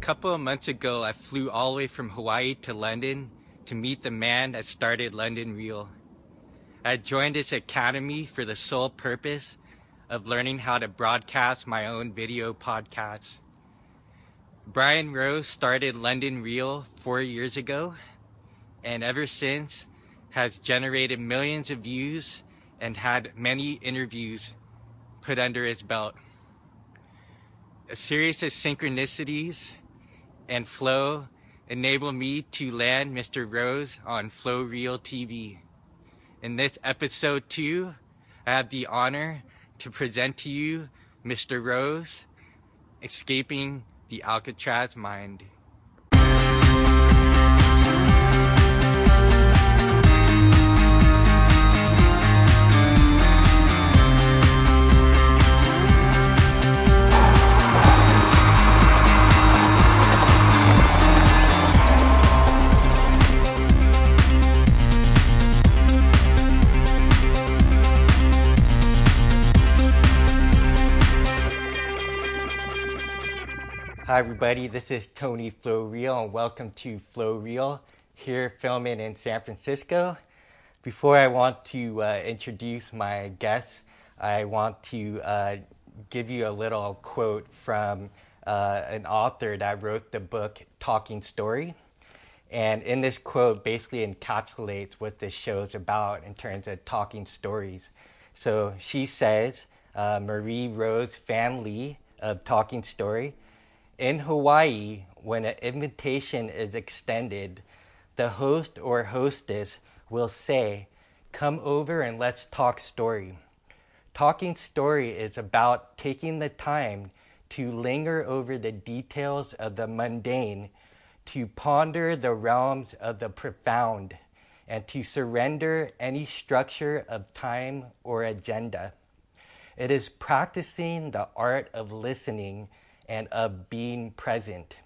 couple of months ago, I flew all the way from Hawaii to London to meet the man that started London Real. I joined his academy for the sole purpose of learning how to broadcast my own video podcasts. Brian Rose started London Real four years ago, and ever since has generated millions of views and had many interviews put under his belt. A series of synchronicities and flow enable me to land Mr. Rose on Flow Real TV. In this episode two, I have the honor to present to you Mr. Rose, Escaping the Alcatraz Mind. Hi everybody, this is Tony Flow and welcome to Flow here filming in San Francisco. Before I want to uh, introduce my guests, I want to uh, give you a little quote from uh, an author that wrote the book Talking Story. And in this quote basically encapsulates what this show is about in terms of talking stories. So she says, uh, Marie Rose Fan of Talking Story, in Hawaii, when an invitation is extended, the host or hostess will say, Come over and let's talk story. Talking story is about taking the time to linger over the details of the mundane, to ponder the realms of the profound, and to surrender any structure of time or agenda. It is practicing the art of listening and of being present.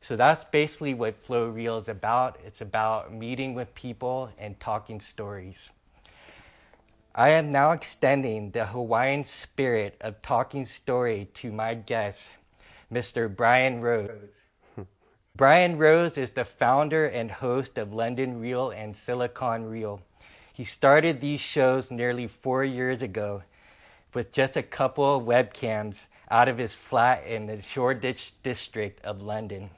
So that's basically what Flow Real is about. It's about meeting with people and talking stories. I am now extending the Hawaiian spirit of talking story to my guest, Mr. Brian Rose. Brian Rose is the founder and host of London Real and Silicon Real. He started these shows nearly four years ago with just a couple of webcams out of his flat in the Shoreditch district of London.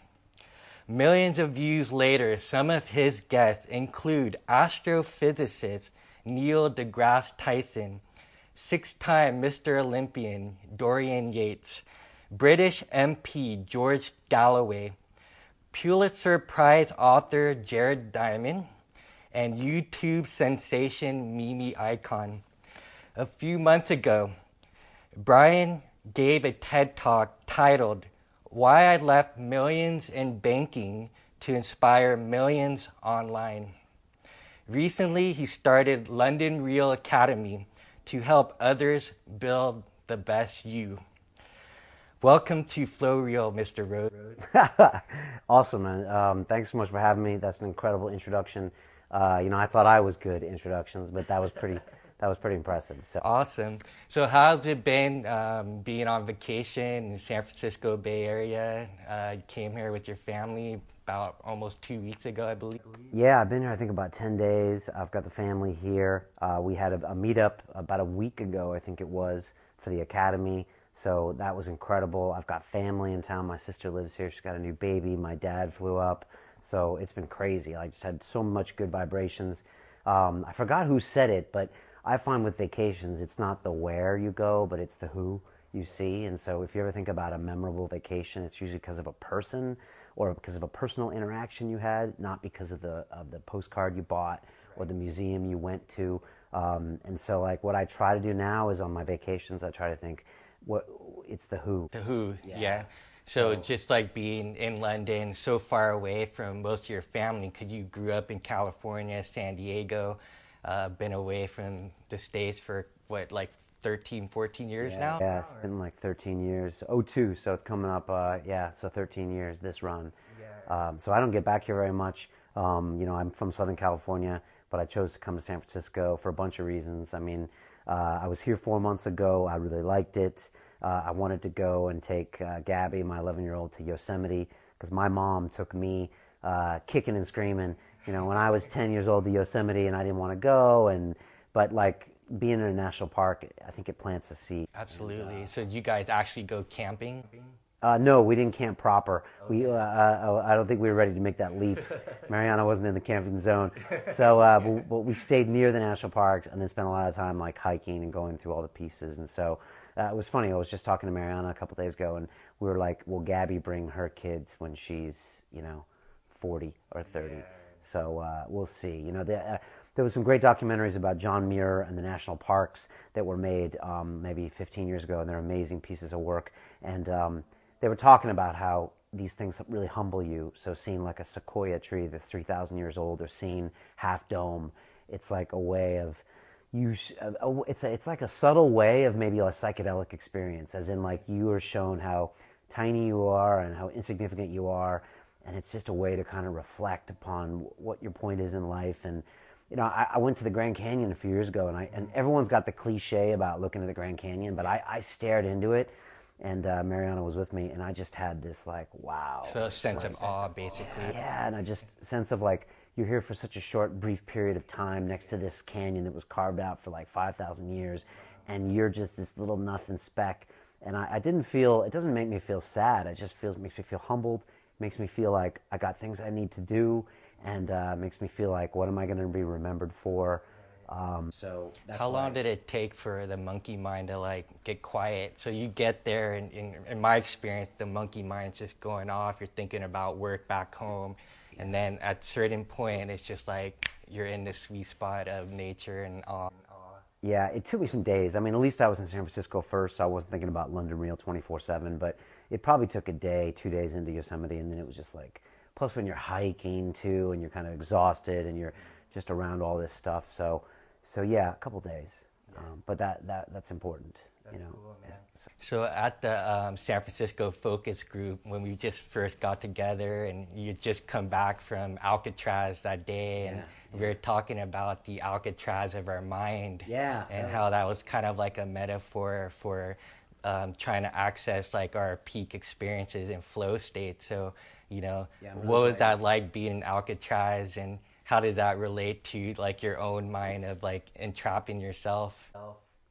Millions of views later, some of his guests include astrophysicist Neil deGrasse Tyson, six time Mr. Olympian Dorian Yates, British MP George Galloway, Pulitzer Prize author Jared Diamond, and YouTube sensation Mimi Ikonn. A few months ago, Brian gave a TED talk titled Why I Left Millions in Banking to Inspire Millions Online. Recently, he started London Real Academy to help others build the best you. Welcome to Flow Real, Mr. Rose. awesome, man. Um, thanks so much for having me. That's an incredible introduction. Uh, you know, I thought I was good introductions, but that was pretty that was pretty impressive. So awesome. So how's it been um, being on vacation in San Francisco Bay Area? Uh, you came here with your family about almost two weeks ago, I believe. Yeah, I've been here. I think about ten days. I've got the family here. Uh, we had a, a meetup about a week ago, I think it was, for the academy. So that was incredible. I've got family in town. My sister lives here. She's got a new baby. My dad flew up. So it's been crazy. I just had so much good vibrations. Um, I forgot who said it, but I find with vacations, it's not the where you go, but it's the who you see. And so if you ever think about a memorable vacation, it's usually because of a person or because of a personal interaction you had, not because of the of the postcard you bought or the museum you went to. Um, and so like what I try to do now is on my vacations, I try to think what it's the who. The who, yeah. yeah. So, so just like being in London, so far away from most of your family, because you grew up in California, San Diego, uh, been away from the States for what, like 13, 14 years yeah, now? Yeah, it's been like 13 years. Oh, two, so it's coming up, uh, yeah, so 13 years this run. Yeah. Um, so I don't get back here very much. Um, you know, I'm from Southern California, but I chose to come to San Francisco for a bunch of reasons. I mean, uh, I was here four months ago. I really liked it. Uh, I wanted to go and take uh, Gabby, my 11 year old, to Yosemite because my mom took me uh, kicking and screaming. You know, when I was 10 years old the Yosemite and I didn't want to go, and but like being in a national park, I think it plants a seed. Absolutely. so you guys actually go camping? Uh, no, we didn't camp proper. Okay. We, uh, uh, I don't think we were ready to make that leap. Mariana wasn't in the camping zone, so uh, but, but, we stayed near the national parks and then spent a lot of time like hiking and going through all the pieces. And so uh, it was funny. I was just talking to Mariana a couple days ago, and we were like, "Will Gabby bring her kids when she's, you know, 40 or 30?" Yeah. So uh, we'll see. You know, the, there was some great documentaries about John Muir and the national parks that were made um, maybe 15 years ago, and they're amazing pieces of work. And um, they were talking about how these things really humble you. So seeing like a sequoia tree that's 3,000 years old, or seeing Half Dome, it's like a way of you. Uh, it's a, it's like a subtle way of maybe a psychedelic experience, as in like you are shown how tiny you are and how insignificant you are, and it's just a way to kind of reflect upon what your point is in life and you know, I, I, went to the Grand Canyon a few years ago, and I and everyone's got the cliche about looking at the Grand Canyon, but I, I stared into it, and uh, Mariana was with me, and I just had this like wow. So a sense of awe, basically. Yeah, and I just sense of like you're here for such a short, brief period of time next to this canyon that was carved out for like five thousand years, and you're just this little nothing speck. And I, I didn't feel. It doesn't make me feel sad. It just feels makes me feel humbled. Makes me feel like I got things I need to do and uh, makes me feel like what am I going to be remembered for? Um, so how long did it take for the monkey mind to like get quiet? So you get there, and in, in my experience, the monkey mind's just going off. You're thinking about work back home, and then at a certain point, it's just like you're in this sweet spot of nature and awe. Yeah, it took me some days. I mean, at least I was in San Francisco first, so I wasn't thinking about London Real 24 7, but it probably took a day, two days into Yosemite, and then it was just like, plus when you're hiking too and you're kind of exhausted and you're just around all this stuff so so yeah a couple days yeah. um, but that, that that's important that's you know cool, so at the um, san francisco focus group when we just first got together and you just come back from alcatraz that day and yeah. we were talking about the alcatraz of our mind yeah and how that was kind of like a metaphor for um, trying to access like our peak experiences and flow state so you know, really what was that like being in Alcatraz, and how did that relate to like your own mind of like entrapping yourself?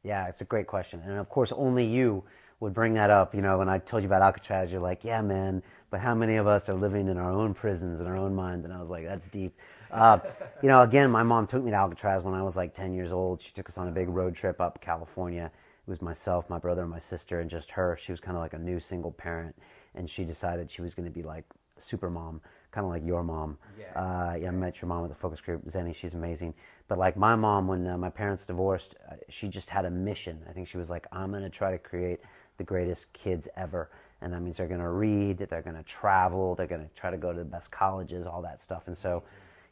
Yeah, it's a great question, and of course, only you would bring that up. You know, when I told you about Alcatraz, you're like, "Yeah, man," but how many of us are living in our own prisons in our own mind? And I was like, "That's deep." Uh, you know, again, my mom took me to Alcatraz when I was like 10 years old. She took us on a big road trip up California. It was myself, my brother, and my sister, and just her. She was kind of like a new single parent, and she decided she was going to be like super mom, kind of like your mom. Yeah. Uh, yeah, I met your mom at the focus group, Zenny. She's amazing. But like my mom, when uh, my parents divorced, uh, she just had a mission. I think she was like, I'm going to try to create the greatest kids ever. And that means they're going to read, they're going to travel, they're going to try to go to the best colleges, all that stuff. And so,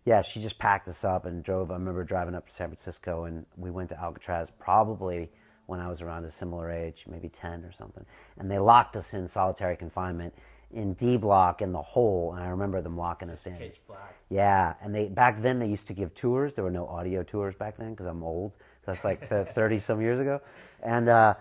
yeah, she just packed us up and drove. I remember driving up to San Francisco, and we went to Alcatraz probably when I was around a similar age, maybe 10 or something. And they locked us in solitary confinement in D block in the hole, and I remember them locking us in. Pitch black. Yeah, and they back then they used to give tours. There were no audio tours back then because I'm old. That's like thirty some years ago, and uh,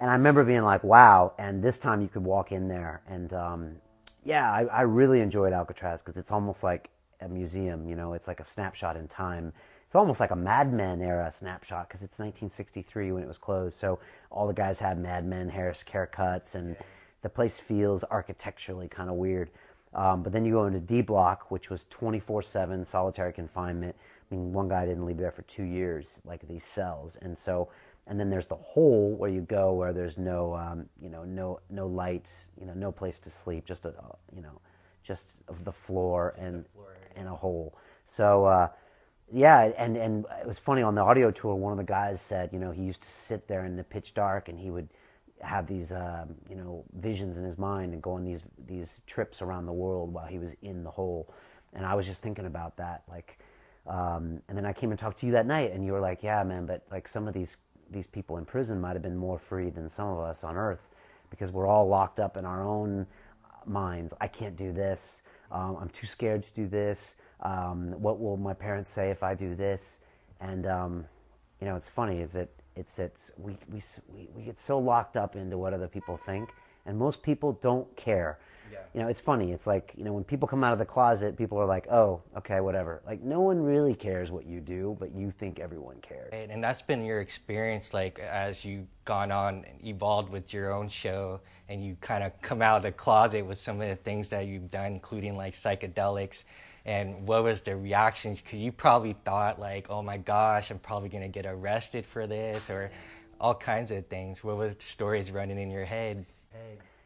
and I remember being like, wow. And this time you could walk in there, and um, yeah, I, I really enjoyed Alcatraz because it's almost like a museum. You know, it's like a snapshot in time. It's almost like a Mad Men era snapshot because it's 1963 when it was closed. So all the guys had Mad Men hair haircuts and. Yeah the place feels architecturally kind of weird. Um, but then you go into D Block, which was 24 7 solitary confinement. I mean, one guy didn't leave there for two years, like these cells. And so, and then there's the hole where you go where there's no, um, you know, no, no lights, you know, no place to sleep, just a, you know, just of the floor and, floor and a hole. So, uh, yeah, and, and it was funny on the audio tour, one of the guys said, you know, he used to sit there in the pitch dark and he would, have these uh, you know visions in his mind and go on these these trips around the world while he was in the hole. And i was just thinking about that like um, and then i came and talked to you that night and you were like yeah man but like some of these these people in prison might have been more free than some of us on earth because we're all locked up in our own minds. I can't do this. Um, i'm too scared to do this. Um, what will my parents say if i do this? And um, you know it's funny is that It's it's we, we we we get so locked up into what other people think, and most people don't care. Yeah. You know, it's funny. It's like you know when people come out of the closet, people are like, "Oh, okay, whatever." Like no one really cares what you do, but you think everyone cares. And and that's been your experience, like as you've gone on and evolved with your own show, and you kind of come out of the closet with some of the things that you've done, including like psychedelics. And what was the reactions? Because you probably thought like, "Oh my gosh, I'm probably gonna get arrested for this," or all kinds of things. What was the stories running in your head?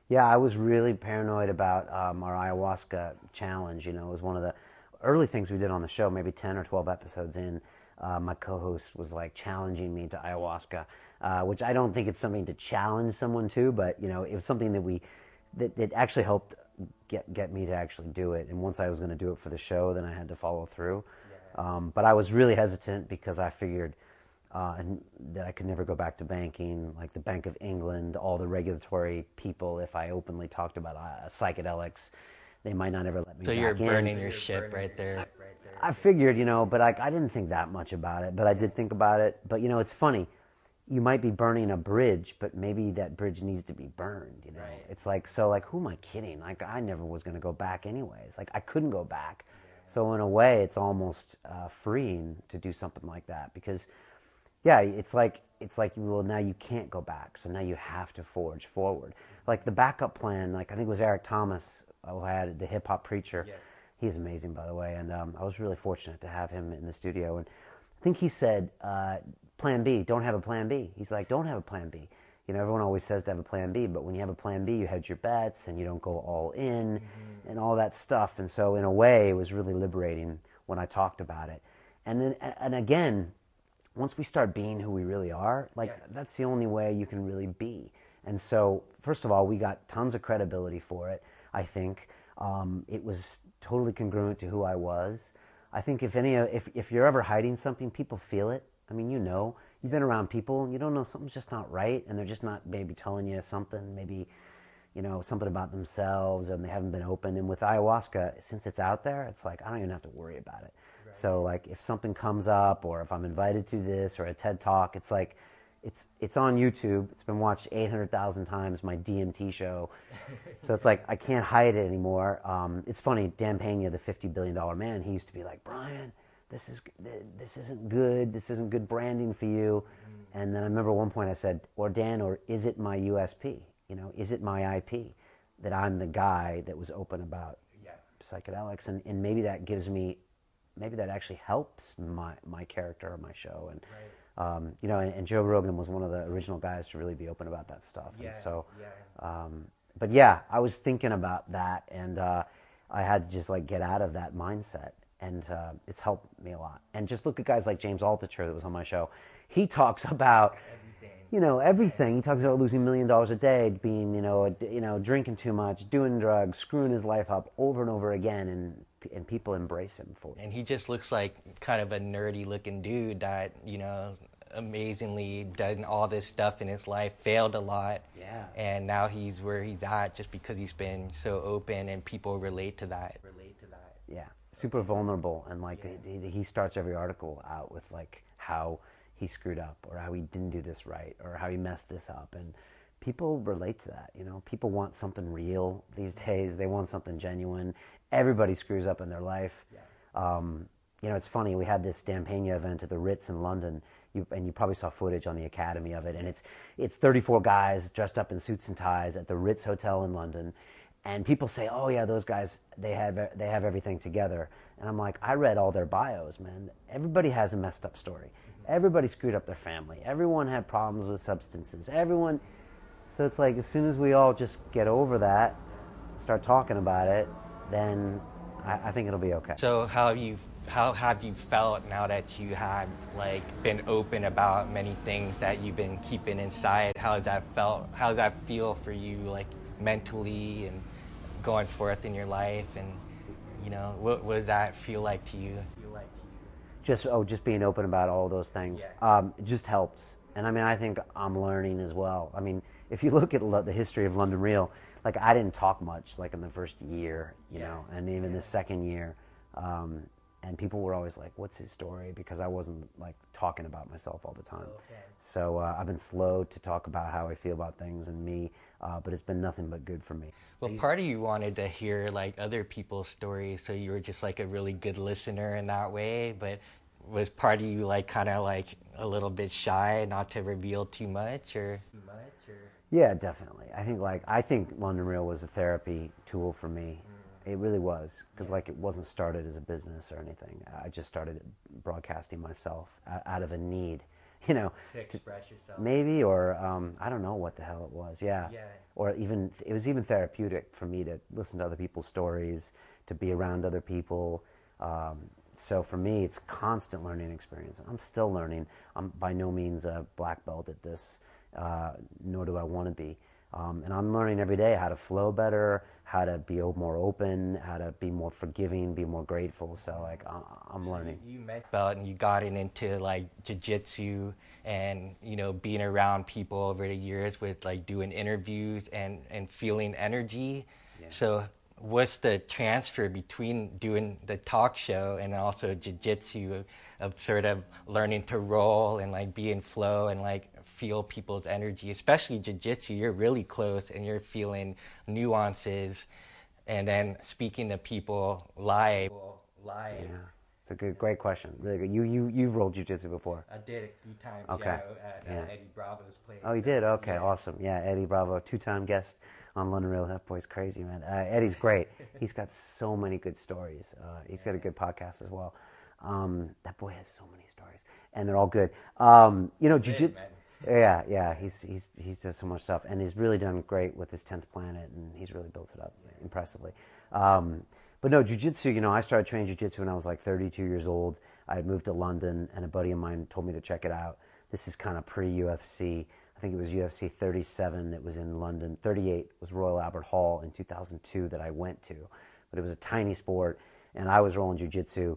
Yeah, I was really paranoid about um, our ayahuasca challenge. You know, it was one of the early things we did on the show, maybe 10 or 12 episodes in. Uh, my co host was like challenging me to ayahuasca, uh, which I don't think it's something to challenge someone to, but, you know, it was something that we, that, that actually helped get, get me to actually do it. And once I was going to do it for the show, then I had to follow through. Um, but I was really hesitant because I figured uh, and that I could never go back to banking, like the Bank of England, all the regulatory people. If I openly talked about uh, psychedelics, they might not ever let me. So back you're in. burning your ship right there. I figured, you know, but I, I didn't think that much about it. But I did think about it. But you know, it's funny. You might be burning a bridge, but maybe that bridge needs to be burned. You know, Right. it's like so. Like, who am I kidding? Like, I never was going to go back anyways. Like, I couldn't go back. So in a way, it's almost uh, freeing to do something like that because yeah, it's like it's like well now you can't go back, so now you have to forge forward. Like the backup plan, like I think it was Eric Thomas who had the hip hop preacher. Yeah. He's amazing, by the way, and um, I was really fortunate to have him in the studio. And I think he said, uh, "Plan B, don't have a Plan B." He's like, "Don't have a Plan B." You know, everyone always says to have a Plan B, but when you have a Plan B, you hedge your bets and you don't go all in and all that stuff. And so, in a way, it was really liberating when I talked about it. And then, and again, once we start being who we really are, like Yeah. that's the only way you can really be. And so, first of all, we got tons of credibility for it. I think um, it was totally congruent to who I was. I think if any, if if you're ever hiding something, people feel it. I mean, you know, you've been around people, and you don't know something's just not right, and they're just not maybe telling you something, maybe you know something about themselves, and they haven't been open. And with ayahuasca, since it's out there, it's like I don't even have to worry about it. So like if something comes up or if I'm invited to this or a TED talk, it's like it's it's on YouTube. It's been watched 800,000 times my DMT show. so it's like I can't hide it anymore. Um, it's funny Dan Pena, the 50 billion dollar man, he used to be like, "Brian, this is this isn't good. This isn't good branding for you." And then I remember one point I said, "Or Dan, or is it my USP? You know, is it my IP that I'm the guy that was open about Yeah. psychedelics and, and maybe that gives me maybe that actually helps my my character or my show and um, you know and, and Joe Rogan was one of the original guys to really be open about that stuff Yeah, and so yeah. um, but yeah I was thinking about that and uh, I had to just like get out of that mindset and uh, it's helped me a lot and just look at guys like James Altucher that was on my show he talks about you know everything. He talks about losing a million dollars a day, being you know a, you know drinking too much, doing drugs, screwing his life up over and over again, and and people embrace him for it. And he just looks like kind of a nerdy looking dude that, you know, amazingly done all this stuff in his life, failed a lot. Yeah. And now he's where he's at just because he's been so open and people relate to that. Relate to that. Yeah, super vulnerable, and like he, he starts every article out with like how he screwed up, or how he didn't do this right, or how he messed this up, and people relate to that. You know, people want something real these days. They want something genuine. Everybody screws up in their life. Um, you know, it's funny. We had this Pena event at the Ritz in London, you, and you probably saw footage on the Academy of it. And it's it's 34 guys dressed up in suits and ties at the Ritz Hotel in London, and people say, "Oh yeah, those guys they have they have everything together." And I'm like, I read all their bios, man. Everybody has a messed up story. Everybody screwed up their family. Everyone had problems with substances. Everyone. So it's like as soon as we all just get over that, start talking about it, then I, I think it'll be okay. So how have you how have you felt now that you have like been open about many things that you've been keeping inside? How has that felt? How does that feel for you, like mentally and going forth in your life? And you know, what, what does that feel like to you? Feel like to you? just oh just being open about all those things Yeah. um, just helps and i mean i think i'm learning as well i mean if you look at lo- the history of london real like i didn't talk much like in the first year you Yeah. know and even the second year um, and people were always like, "What's his story?" Because I wasn't like talking about myself all the time. Okay. So uh, I've been slow to talk about how I feel about things and me, uh, but it's been nothing but good for me. Well, part of you wanted to hear like other people's stories, so you were just like a really good listener in that way. But was part of you like kind of like a little bit shy, not to reveal too much, or? Too much, or? Yeah, definitely. I think like I think London Real was a therapy tool for me. It really was because like it wasn't started as a business or anything. I just started broadcasting myself out of a need, you know, to express yourself. Maybe or um, I don't know what the hell it was. Yeah. Yeah. Or even it was even therapeutic for me to listen to other people's stories, to be around other people. Um, so for me, it's constant learning experience. I'm still learning. I'm by no means a black belt at this, uh, nor do I want to be. Um, and I'm learning every day how to flow better, how to be more open, how to be more forgiving, be more grateful. So like I'm so learning. You met about and you got into like jiu-jitsu and you know being around people over the years with like doing interviews and and feeling energy. Yeah. So what's the transfer between doing the talk show and also jiu-jitsu of sort of learning to roll and like be in flow and like feel people's energy, especially jiu-jitsu. You're really close and you're feeling nuances and then speaking to people live. Live. Yeah. It's a good, great question. Really good. You, you, you've rolled jiu-jitsu before. I did a few times. Okay. Yeah, at, yeah. Eddie Bravo's place. Oh, you did? Okay, yeah. awesome. Yeah, Eddie Bravo, two-time guest on London Real. That boy's crazy, man. Uh, Eddie's great. he's got so many good stories. Uh, he's got a good podcast as well. Um, that boy has so many stories, and they're all good. Um, you know, jiu-jitsu. Yeah, yeah, he's he's he's done so much stuff, and he's really done great with his tenth planet, and he's really built it up impressively. Um, but no, jujitsu. You know, I started training jujitsu when I was like 32 years old. I had moved to London, and a buddy of mine told me to check it out. This is kind of pre UFC. I think it was UFC 37 that was in London. 38 was Royal Albert Hall in 2002 that I went to, but it was a tiny sport, and I was rolling jujitsu.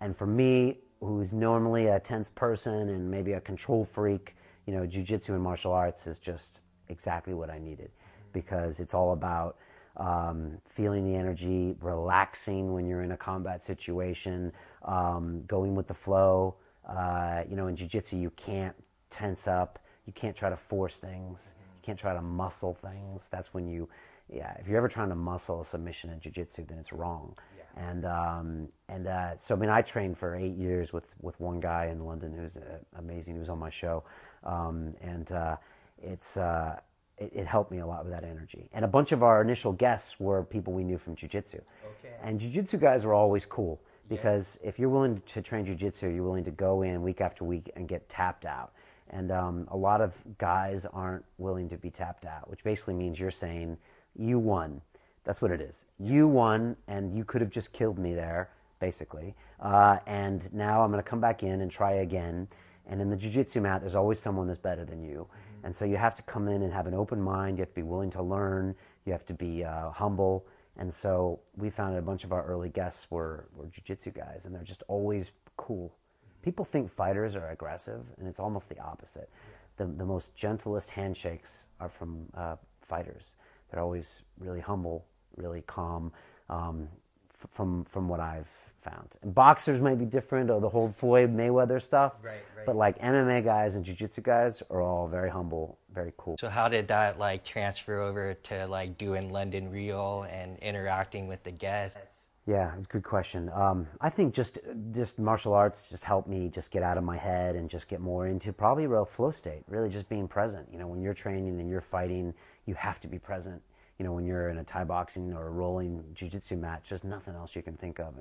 And for me, who's normally a tense person and maybe a control freak, you know, jujitsu and martial arts is just exactly what I needed because it's all about um, feeling the energy, relaxing when you're in a combat situation, um, going with the flow. Uh, you know, in jiu-jitsu, you can't tense up. You can't try to force things. You can't try to muscle things. That's when you, yeah, if you're ever trying to muscle a submission in jiu-jitsu, then it's wrong. Yeah. And um, and uh, so I mean, I trained for eight years with with one guy in London who's uh, amazing. Who was on my show, um, and uh, it's uh, it, it, helped me a lot with that energy. And a bunch of our initial guests were people we knew from jujitsu. Okay. And jujitsu guys were always cool because yeah. if you're willing to train jujitsu, you're willing to go in week after week and get tapped out. And um, a lot of guys aren't willing to be tapped out, which basically means you're saying, you won. That's what it is. You won, and you could have just killed me there, basically. Uh, and now I'm going to come back in and try again. And in the jiu-jitsu mat, there's always someone that's better than you. Mm-hmm. And so you have to come in and have an open mind. You have to be willing to learn. You have to be uh, humble. And so we found a bunch of our early guests were, were jiu-jitsu guys, and they're just always cool. Mm-hmm. People think fighters are aggressive, and it's almost the opposite. The, the most gentlest handshakes are from uh, fighters. They're always really humble, really calm, um, f- from, from what I've found. And boxers might be different, or the whole Floyd Mayweather stuff. Right, right. But like MMA guys and jiu-jitsu guys are all very humble, very cool. So how did that like transfer over to like doing London Real and interacting with the guests? Yeah, it's a good question. Um, I think just just martial arts just helped me just get out of my head and just get more into probably real flow state. Really, just being present. You know, when you're training and you're fighting, you have to be present. You know, when you're in a Thai boxing or a rolling jiu-jitsu match, there's nothing else you can think of.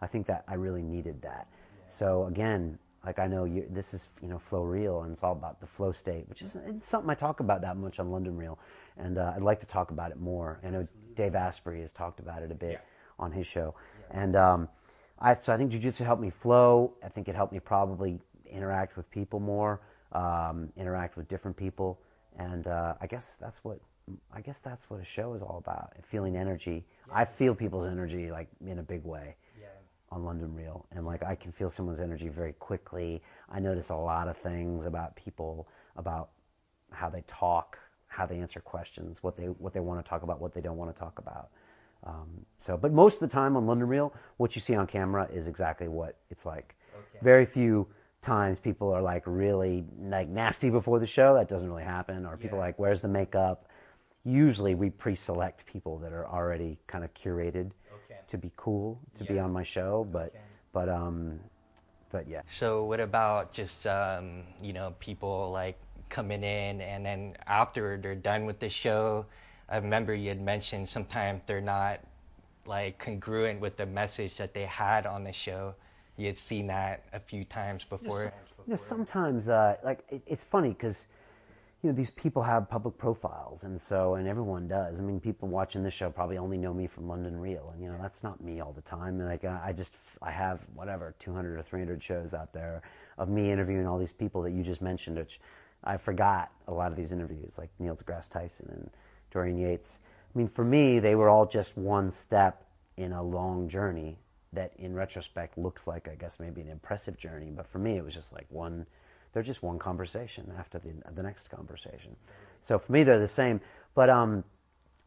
I think that I really needed that. Yeah. So again, like I know you, this is you know flow real, and it's all about the flow state, which is something I talk about that much on London Real, and uh, I'd like to talk about it more. I know Dave Asprey has talked about it a bit yeah. on his show, yeah. and um, I so I think jujitsu helped me flow. I think it helped me probably interact with people more, um, interact with different people, and uh, I guess that's what I guess that's what a show is all about. Feeling energy. I feel people's energy like in a big way on London Real, and like I can feel someone's energy very quickly. I notice a lot of things about people, about how they talk, how they answer questions, what they what they want to talk about, what they don't want to talk about. Um, so, but most of the time on London Real, what you see on camera is exactly what it's like. Okay. Very few times people are like really like nasty before the show. That doesn't really happen. Or people Yeah. are like, "Where's the makeup?" Usually, we pre-select people that are already kind of curated To be cool to be on my show. But, Okay. but um, but yeah. So what about just um, you know people like coming in and then after they're done with the show? I remember you had mentioned sometimes they're not like congruent with the message that they had on the show. You had seen that a few times before. You know, sometimes uh, like it, it's funny because you know these people have public profiles, and so and everyone does. I mean, people watching this show probably only know me from London Real, and you know that's not me all the time. Like I I just I have whatever 200 or 300 shows out there of me interviewing all these people that you just mentioned, which I forgot a lot of these interviews, like Neil deGrasse Tyson and Dorian Yates. I mean, for me, they were all just one step in a long journey that in retrospect looks like I guess maybe an impressive journey, but for me it was just like one they're just one conversation after the the next conversation. So for me they're the same, but um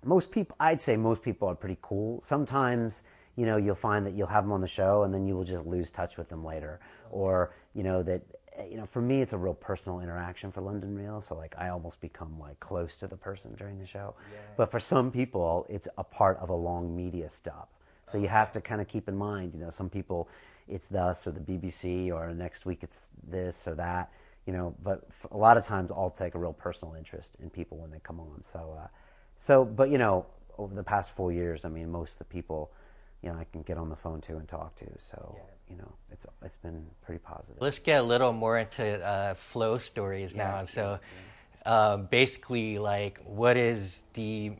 most people I'd say most people are pretty cool. Sometimes you know you'll find that you'll have them on the show and then you will just lose touch with them later or you know that you know for me it's a real personal interaction for London Real so like I almost become like close to the person during the show. But for some people it's a part of a long media stop. So you have to kind of keep in mind, you know, some people it's thus or the BBC or next week it's this or that, you know. But a lot of times I'll take a real personal interest in people when they come on. So, uh, so but you know, over the past four years, I mean, most of the people, you know, I can get on the phone to and talk to. So, you know, it's it's been pretty positive. Let's get a little more into uh, flow stories now. Yeah, So, um, basically, like, what is the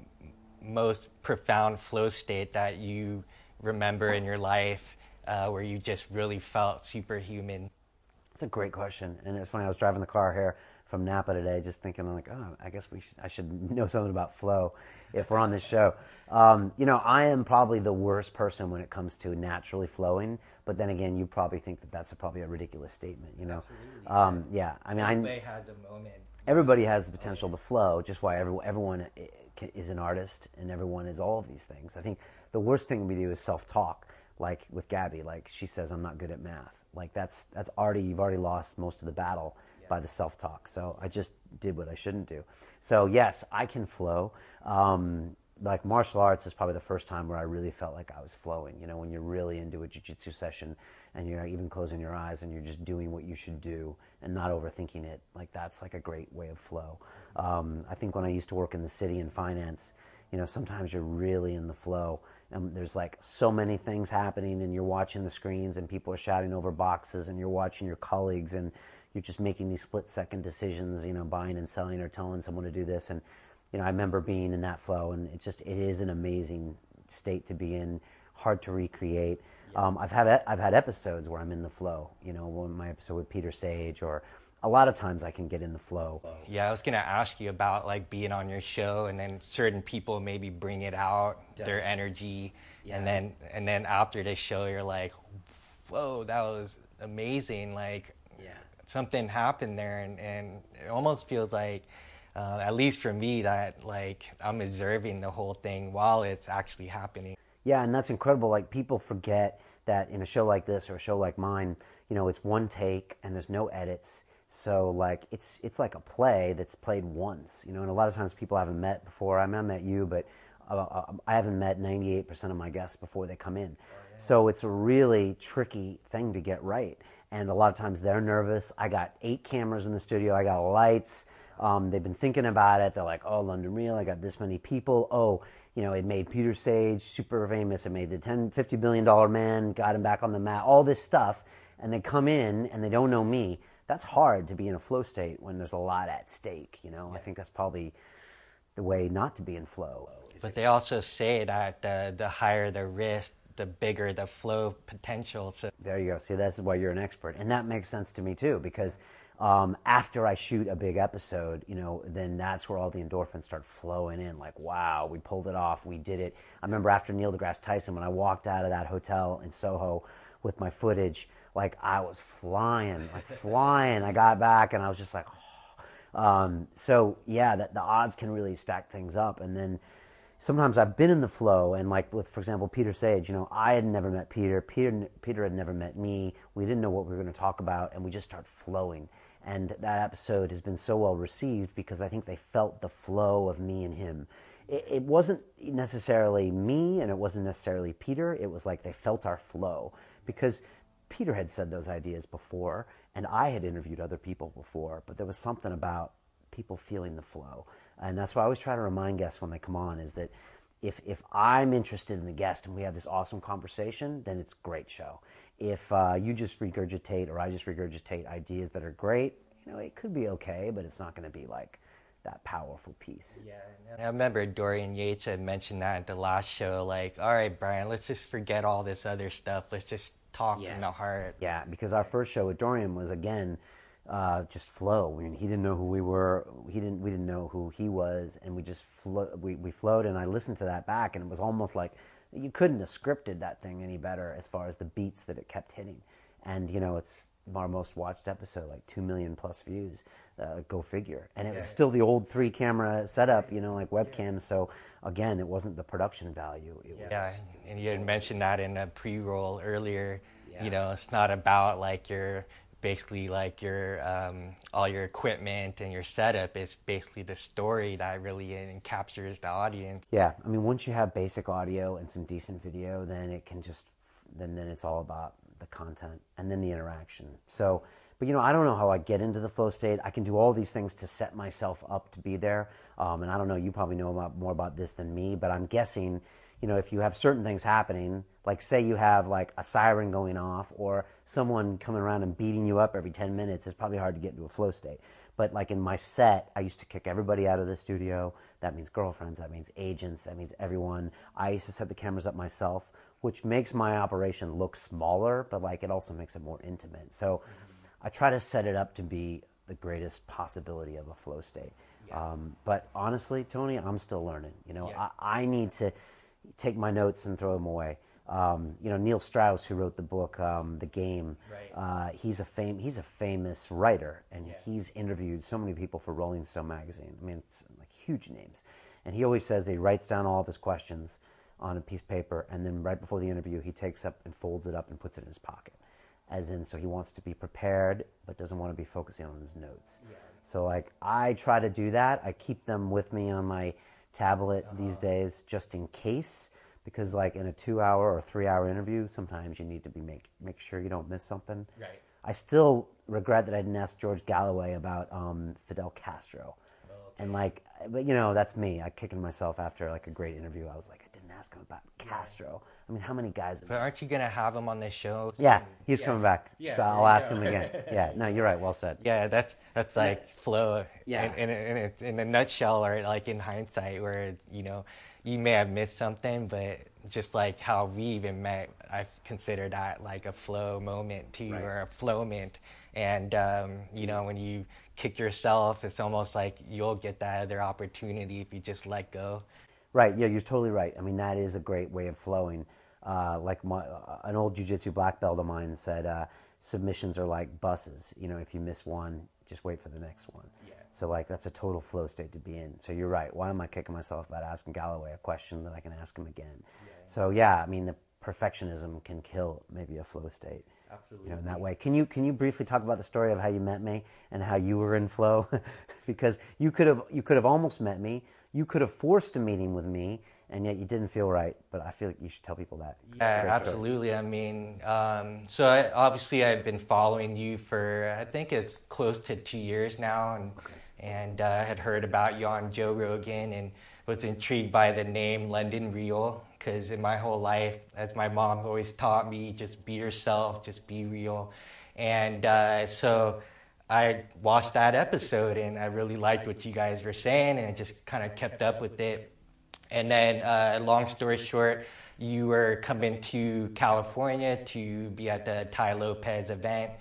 most profound flow state that you remember in your life uh, where you just really felt superhuman? It's a great question, and it's funny. I was driving the car here from Napa today, just thinking like, oh, I guess we should, I should know something about flow if we're on this show. Um, you know, I am probably the worst person when it comes to naturally flowing. But then again, you probably think that that's a, probably a ridiculous statement. You know, um, yeah. I mean, I, had the moment. everybody has the potential to flow just why every, everyone is an artist and everyone is all of these things i think the worst thing we do is self-talk like with gabby like she says i'm not good at math like that's that's already you've already lost most of the battle by the self-talk so i just did what i shouldn't do so yes i can flow um, like martial arts is probably the first time where I really felt like I was flowing. You know, when you're really into a jiu-jitsu session and you're even closing your eyes and you're just doing what you should do and not overthinking it. Like that's like a great way of flow. Um, I think when I used to work in the city in finance, you know, sometimes you're really in the flow and there's like so many things happening and you're watching the screens and people are shouting over boxes and you're watching your colleagues and you're just making these split second decisions, you know, buying and selling or telling someone to do this and you know, I remember being in that flow, and it just it is an amazing state to be in. Hard to recreate. Um, I've had I've had episodes where I'm in the flow. You know, one my episode with Peter Sage, or a lot of times I can get in the flow. Yeah, I was gonna ask you about like being on your show, and then certain people maybe bring it out, their energy, and then and then after the show, you're like, "Whoa, that was amazing!" Like, Yeah. something happened there, and and it almost feels like, uh, at least for me, that like I'm observing the whole thing while it's actually happening. Yeah, and that's incredible. Like people forget that in a show like this or a show like mine, you know, it's one take and there's no edits. So like it's it's like a play that's played once, you know. And a lot of times people I haven't met before. I mean, I met you, but uh, I haven't met 98% of my guests before they come in. So it's a really tricky thing to get right. And a lot of times they're nervous. I got eight cameras in the studio. I got lights. Um, they've been thinking about it. They're like, oh, London Real, I got this many people. Oh, you know, it made Peter Sage super famous. It made the 10, 50 billion dollar man, got him back on the map, all this stuff. And they come in and they don't know me. That's hard to be in a flow state when there's a lot at stake. You know, I think that's probably the way not to be in flow. But they also say that uh, the higher the risk, the bigger the flow potential. So There you go. See, that's why you're an expert, and that makes sense to me too. Because um, after I shoot a big episode, you know, then that's where all the endorphins start flowing in. Like, wow, we pulled it off, we did it. I remember after Neil deGrasse Tyson, when I walked out of that hotel in Soho with my footage, like I was flying, like flying. I got back, and I was just like, um, so yeah, that the odds can really stack things up, and then sometimes I've been in the flow, and like with, for example, Peter Sage, you know, I had never met Peter. Peter Peter had never met me. We didn't know what we were going to talk about, and we just start flowing. And that episode has been so well received because I think they felt the flow of me and him. It wasn't necessarily me, and it wasn't necessarily Peter. It was like they felt our flow because Peter had said those ideas before, and I had interviewed other people before, but there was something about people feeling the flow. And that's why I always try to remind guests when they come on is that if, if I'm interested in the guest and we have this awesome conversation, then it's a great show. If uh, you just regurgitate or I just regurgitate ideas that are great, you know, it could be okay, but it's not going to be like that powerful piece. Yeah, I remember Dorian Yates had mentioned that at the last show. Like, all right, Brian, let's just forget all this other stuff. Let's just talk Yeah. from the heart. Yeah, because our first show with Dorian was again uh, just flow. I mean, he didn't know who we were. He didn't. We didn't know who he was, and we just flo- we we flowed. And I listened to that back, and it was almost like you couldn't have scripted that thing any better as far as the beats that it kept hitting. And you know, it's our most watched episode, like two million plus views. Uh, go figure. And it was still the old three camera setup, you know, like webcam. So again, it wasn't the production value. It was, Yeah, and you had mentioned that in a pre-roll earlier. Yeah. You know, it's not about like your basically like your um, all your equipment and your setup. It's basically the story that really captures the audience. Yeah, I mean, once you have basic audio and some decent video, then it can just then then it's all about the content and then the interaction. So, but you know, I don't know how I get into the flow state. I can do all these things to set myself up to be there. Um, and I don't know, you probably know about, more about this than me, but I'm guessing, you know, if you have certain things happening, like say you have like a siren going off or someone coming around and beating you up every 10 minutes, it's probably hard to get into a flow state. But like in my set, I used to kick everybody out of the studio. That means girlfriends, that means agents, that means everyone. I used to set the cameras up myself, which makes my operation look smaller, but like it also makes it more intimate. So I try to set it up to be the greatest possibility of a flow state. Um, but honestly, Tony, I'm still learning. You know, Yeah. I, I need to take my notes and throw them away. Um, you know, Neil Strauss, who wrote the book um, The Game, Right. uh, he's a fam- he's a famous writer, and Yeah. he's interviewed so many people for Rolling Stone magazine. I mean, it's like huge names. And he always says that he writes down all of his questions on a piece of paper, and then right before the interview, he takes up and folds it up and puts it in his pocket. As in, so he wants to be prepared, but doesn't want to be focusing on his notes. So, like, I try to do that. I keep them with me on my tablet these days, just in case. Because, like, in a two-hour or three-hour interview, sometimes you need to be make make sure you don't miss something. Right. I still regret that I didn't ask George Galloway about um, Fidel Castro. And like, but you know, that's me. I kicking myself after like a great interview. I was like, Him about Castro. I mean, how many guys? But aren't you gonna have him on this show? Yeah, he's Yeah. coming back. Yeah, so I'll ask go. him again. Yeah, no, you're right. Well said. Yeah, that's that's like flow. Yeah. In, in, in, a- in a nutshell, or like in hindsight, where you know you may have missed something, but just like how we even met, I consider that like a flow moment too, Right. or a flowment. And um, you know, when you kick yourself, it's almost like you'll get that other opportunity if you just let go. Right. Yeah, you're totally right. I mean, that is a great way of flowing. Uh, like my, uh, an old jujitsu black belt of mine said, uh, submissions are like buses. You know, if you miss one, just wait for the next one. Yeah. So like that's a total flow state to be in. So you're right. Why am I kicking myself about asking Galloway a question that I can ask him again? Yeah. So yeah, I mean the perfectionism can kill maybe a flow state. Absolutely. You know, in that way. Can you can you briefly talk about the story of how you met me and how you were in flow? because you could have you could have almost met me. You could have forced a meeting with me, and yet you didn't feel right. But I feel like you should tell people that. Yeah, absolutely. I mean, um, so I, obviously I've been following you for I think it's close to two years now, and and uh, had heard about you on Joe Rogan and was intrigued by the name London Real because in my whole life, as my mom always taught me, just be yourself, just be real, and uh, so. I watched that episode and I really liked what you guys were saying and just kind of kept up with it. And then, uh, long story short, you were coming to California to be at the Tai Lopez event,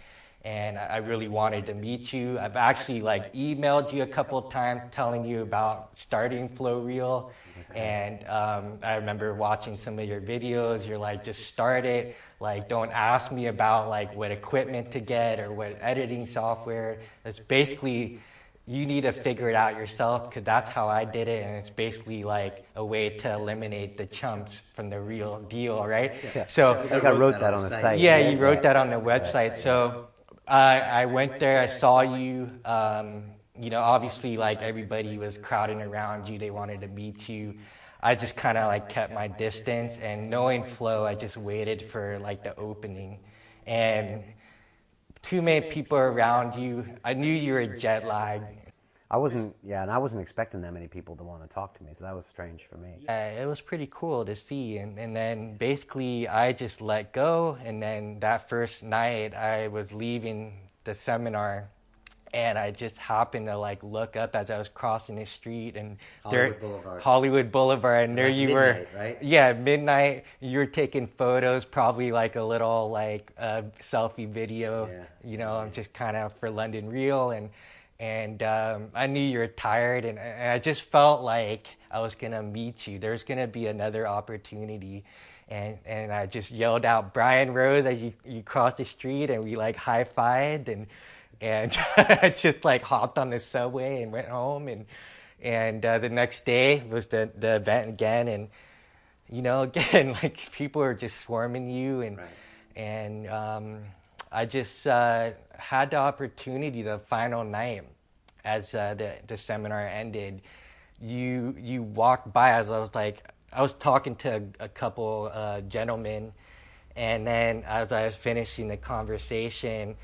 and I really wanted to meet you. I've actually like emailed you a couple of times telling you about starting Flow Real, and um, I remember watching some of your videos. You're like, just start it. Like, don't ask me about like what equipment to get or what editing software. It's basically you need to figure it out yourself because that's how I did it, and it's basically like a way to eliminate the chumps from the real deal, right? Yeah. So I think I wrote that on the site. yeah, you wrote that on the website. So I I went there. I saw you. Um, you know, obviously, like everybody was crowding around you. They wanted to meet you. I just kind of like kept my distance, and knowing Flo, I just waited for like the opening, and too many people around you. I knew you were jet lagged. I wasn't, yeah, and I wasn't expecting that many people to want to talk to me, so that was strange for me. Uh, it was pretty cool to see, and, and then basically I just let go, and then that first night I was leaving the seminar, and I just happened to like look up as I was crossing the street, and Hollywood there, Boulevard. Hollywood Boulevard, and there Like you midnight, were, right? yeah, midnight. You were taking photos, probably like a little like uh, selfie video, Yeah. you know, yeah. I'm just kind of for London Real, and and um, I knew you were tired, and, and I just felt like I was gonna meet you. There's gonna be another opportunity, and and I just yelled out Brian Rose as you you crossed the street, and we like high fived, and and I just like hopped on the subway and went home, and and uh, the next day was the the event again, and you know again like people are just swarming you, and Right. and um, I just uh, had the opportunity the final night as uh, the the seminar ended. You you walked by as I was like I was talking to a, a couple uh, gentlemen, and then as I was finishing the conversation,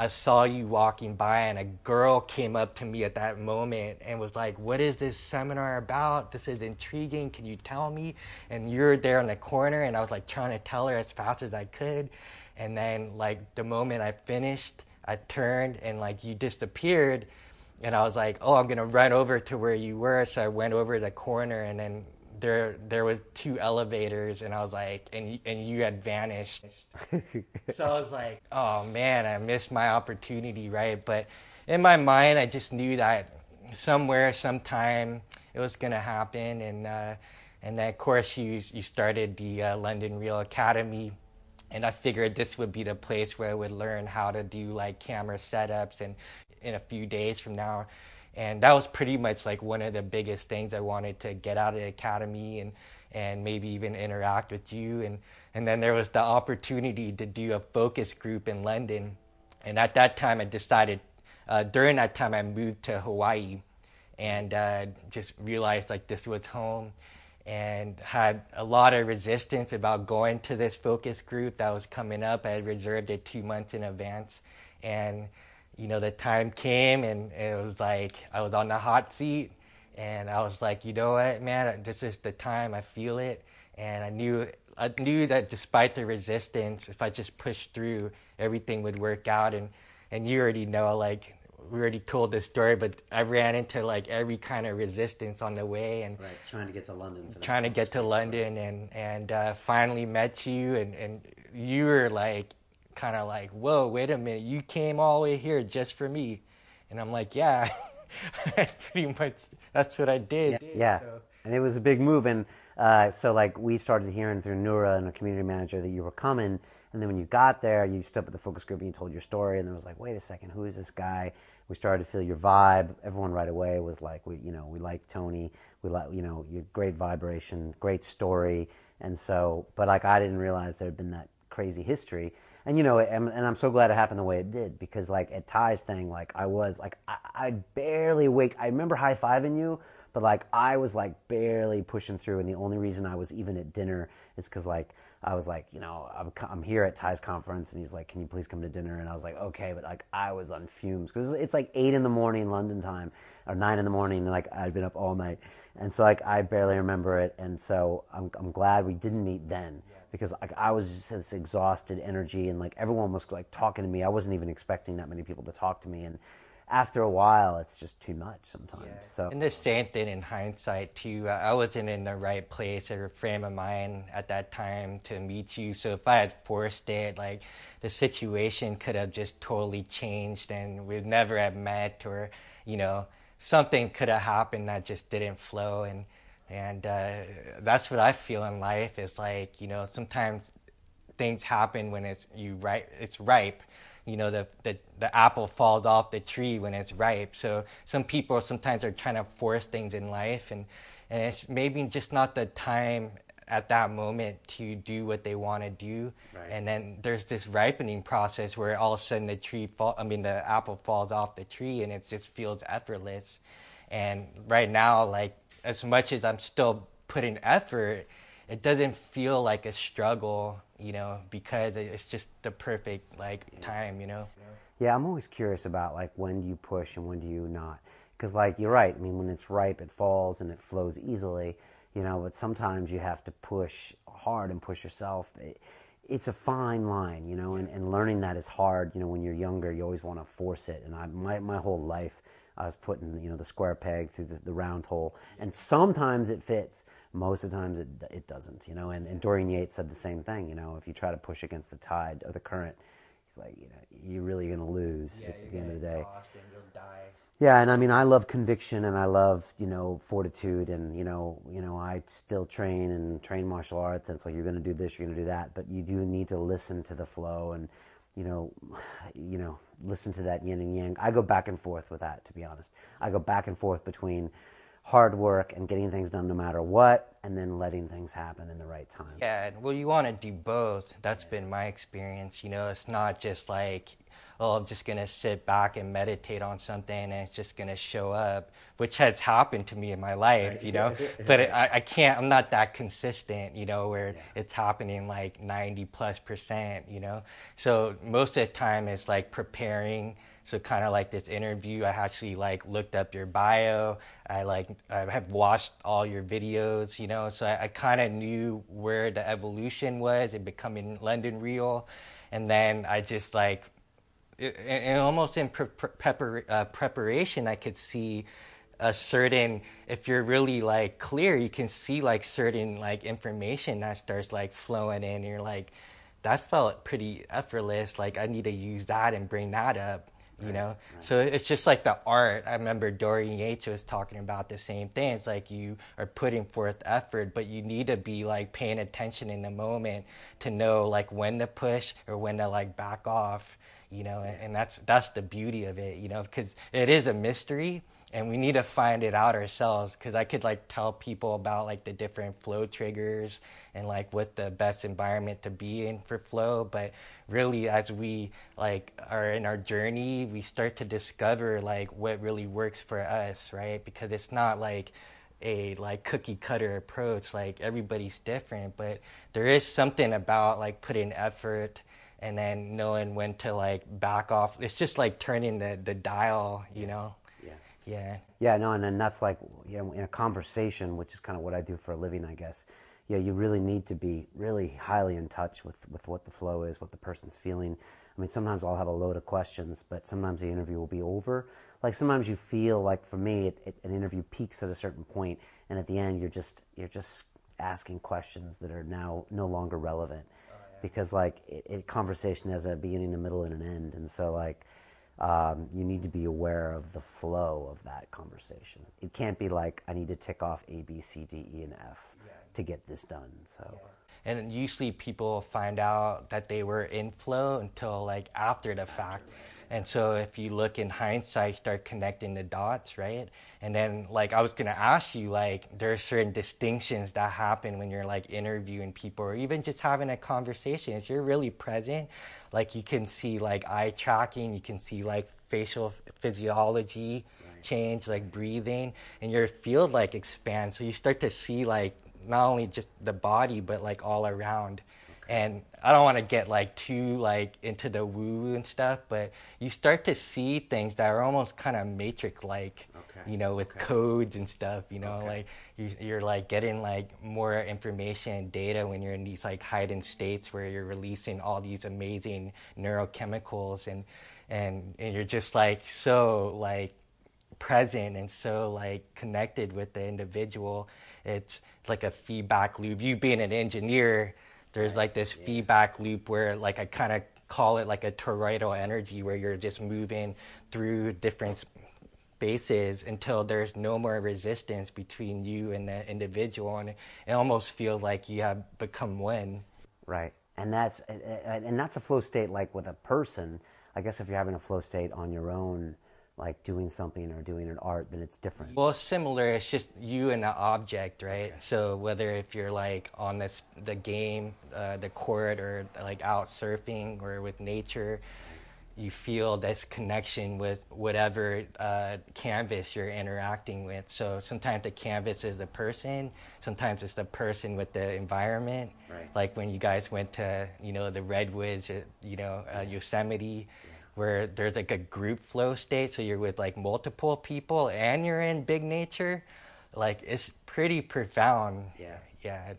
I saw you walking by, and a girl came up to me at that moment and was like, "What is this seminar about? This is intriguing. Can you tell me?" And you're there in the corner, and I was like trying to tell her as fast as I could, and then like the moment I finished, I turned and like you disappeared, and I was like, "Oh, I'm gonna run over to where you were." So I went over the corner, and then there there was two elevators, and I was like, and and you had vanished. so I was like, "Oh man, I missed my opportunity, right?" But in my mind, I just knew that somewhere, sometime, it was gonna happen, and uh, and then of course you you started the uh, London Real Academy and I figured this would be the place where I would learn how to do like camera setups and in a few days from now. And that was pretty much like one of the biggest things I wanted to get out of the academy and and maybe even interact with you and and then there was the opportunity to do a focus group in London. And at that time I decided uh, during that time I moved to Hawaii and uh, just realized like this was home and had a lot of resistance about going to this focus group that was coming up. I had reserved it two months in advance, and you know the time came, and it was like I was on the hot seat, and I was like, you know what, man, this is the time. I feel it, and I knew I knew that despite the resistance, if I just pushed through, everything would work out. And and you already know, like we already told this story, but I ran into like every kind of resistance on the way, and Right, trying to get to London. Trying to get to. London and and uh, finally met you and and you were like kind of like whoa wait a minute you came all the way here just for me and I'm like yeah pretty much that's what I did Yeah, So- and it was a big move. And uh, so, like, we started hearing through Nura and a community manager that you were coming. And then when you got there, you stood up at the focus group and you told your story. And then it was like, wait a second, who is this guy? We started to feel your vibe. Everyone right away was like, we, you know, we like Tony. We like, you know, your great vibration, great story. And so, but like, I didn't realize there had been that crazy history. And you know, and, and I'm so glad it happened the way it did because, like, at Tai's thing, like, I was like, I, I barely wake. I remember high fiving you, but like I was like barely pushing through, and the only reason I was even at dinner is because like I was like, you know, I'm, I'm here at Tai's conference, and he's like, can you please come to dinner? And I was like, okay, but like I was on fumes because it's like eight in the morning London time or nine in the morning, and like I'd been up all night, and so like I barely remember it, and so I'm I'm glad we didn't meet then because like I was just this exhausted energy, and like everyone was like talking to me. I wasn't even expecting that many people to talk to me, and after a while, it's just too much sometimes. So And the same thing in hindsight too. I I wasn't in the right place or frame of mind at that time to meet you. So if I had forced it, like the situation could have just totally changed, and we'd never have met, or you know, something could have happened that just didn't flow. And and uh, that's what I feel in life. Is like you know, sometimes things happen when it's you ripe it's ripe you know the, the the apple falls off the tree when it's ripe. So some people sometimes are trying to force things in life, and and it's maybe just not the time at that moment to do what they want to do. Right. And then there's this ripening process where all of a sudden the tree fall, I mean the apple falls off the tree and it just feels effortless. And right now, like as much as I'm still putting effort, it doesn't feel like a struggle, you know, because it's just the perfect like time, you know. Yeah, I'm always curious about like when do you push and when do you not? Because like you're right. I mean, when it's ripe, it falls and it flows easily you know, but sometimes you have to push hard and push yourself. It, it's a fine line, you know, and, and learning that is hard. You know, when you're younger, you always want to force it. And I, my, my whole life, I was putting, you know, the square peg through the, the round hole. And sometimes it fits. Most of the times it, it doesn't, you know. And, and Dorian Yates said the same thing, you know, if you try to push against the tide or the current, he's like, you know, you're really going to lose yeah, at the end of the day. and. Yeah, and I mean, I love conviction, and I love you know fortitude, and you know, you know, I still train and train martial arts. And it's like you're going to do this, you're going to do that, but you do need to listen to the flow, and you know, you know, listen to that yin and yang. I go back and forth with that, to be honest. I go back and forth between hard work and getting things done no matter what, and then letting things happen in the right time. Yeah, well, you want to do both. That's been my experience. You know, it's not just like oh, I'm just going to sit back and meditate on something and it's just going to show up, which has happened to me in my life, you know. but it, I, I can't, I'm not that consistent, you know, where yeah. it's happening like 90 plus percent, you know. So most of the time it's like preparing. So kind of like this interview, I actually like looked up your bio. I like I have watched all your videos, you know. So I, I kind of knew where the evolution was in becoming London Real, and then I just like and almost in pre- pre- uh, preparation, I could see a certain if you're really like clear you can see like certain like information that starts like flowing in. You're like that felt pretty effortless. Like i need to use that and bring that up you right, know? right. so it's just like the art. I remember dorian yates was talking about the same thing. It's like you are putting forth effort but you need to be like paying attention in the moment to know like when to push or when to like back off you know, and, and that's that's the beauty of it, you know, because it is a mystery and we need to find it out ourselves because i could like tell people about like the different flow triggers and like what the best environment to be in for flow but really as we like are in our journey we start to discover like what really works for us right? Because it's not like a like cookie cutter approach like everybody's different but there is something about like putting effort and then knowing when to like back off. It's just like turning the, the dial, you know? Yeah. Yeah. Yeah, no, and then that's like, you know, in a conversation, which is kind of what I do for a living, I guess. Yeah, you really need to be really highly in touch with, with what the flow is, what the person's feeling. I mean, sometimes I'll have a load of questions, but sometimes the interview will be over. Like sometimes you feel like, for me, it, it, an interview peaks at a certain point, and at the end, you're just you're just asking questions that are now no longer relevant because like it, it, conversation has a beginning, a middle, and an end, and so like um, you need to be aware of the flow of that conversation. It can't be like I need to tick off A, B, C, D, E, and F yeah. to get this done. So. Yeah. And usually people find out that they were in flow until like after the fact. And so if you look in hindsight, start connecting the dots, right? And then like I was gonna ask you, like there are certain distinctions that happen when you're like interviewing people or even just having a conversation. If you're really present, like you can see like eye tracking, you can see like facial physiology right. change, like breathing, and your field like expands. So you start to see like not only just the body but like all around and I don't want to get like too like into the woo and stuff, but you start to see things that are almost kind of matrix like, okay. you know, with okay. codes and stuff. You know, okay. like you, you're like getting like more information and data when you're in these like heightened states where you're releasing all these amazing neurochemicals and and and you're just like so like present and so like connected with the individual. It's like a feedback loop. You being an engineer there's like this yeah. feedback loop where like I kind of call it like a toroidal energy where you're just moving through different spaces until there's no more resistance between you and the individual and it almost feels like you have become one. Right. And that's and that's a flow state like with a person. I guess if you're having a flow state on your own, like doing something or doing an art, then it's different. Well, similar. It's just you and the object, right? So whether if you're like on this the game, uh, the court, or like out surfing or with nature, you feel this connection with whatever uh, canvas you're interacting with. So sometimes the canvas is the person, sometimes it's the person with the environment. Right. Like when you guys went to, you know, the redwoods, you know, uh, Yosemite, where there's like a group flow state, so you're with like multiple people and you're in big nature. Like it's pretty profound. Yeah. Yeah.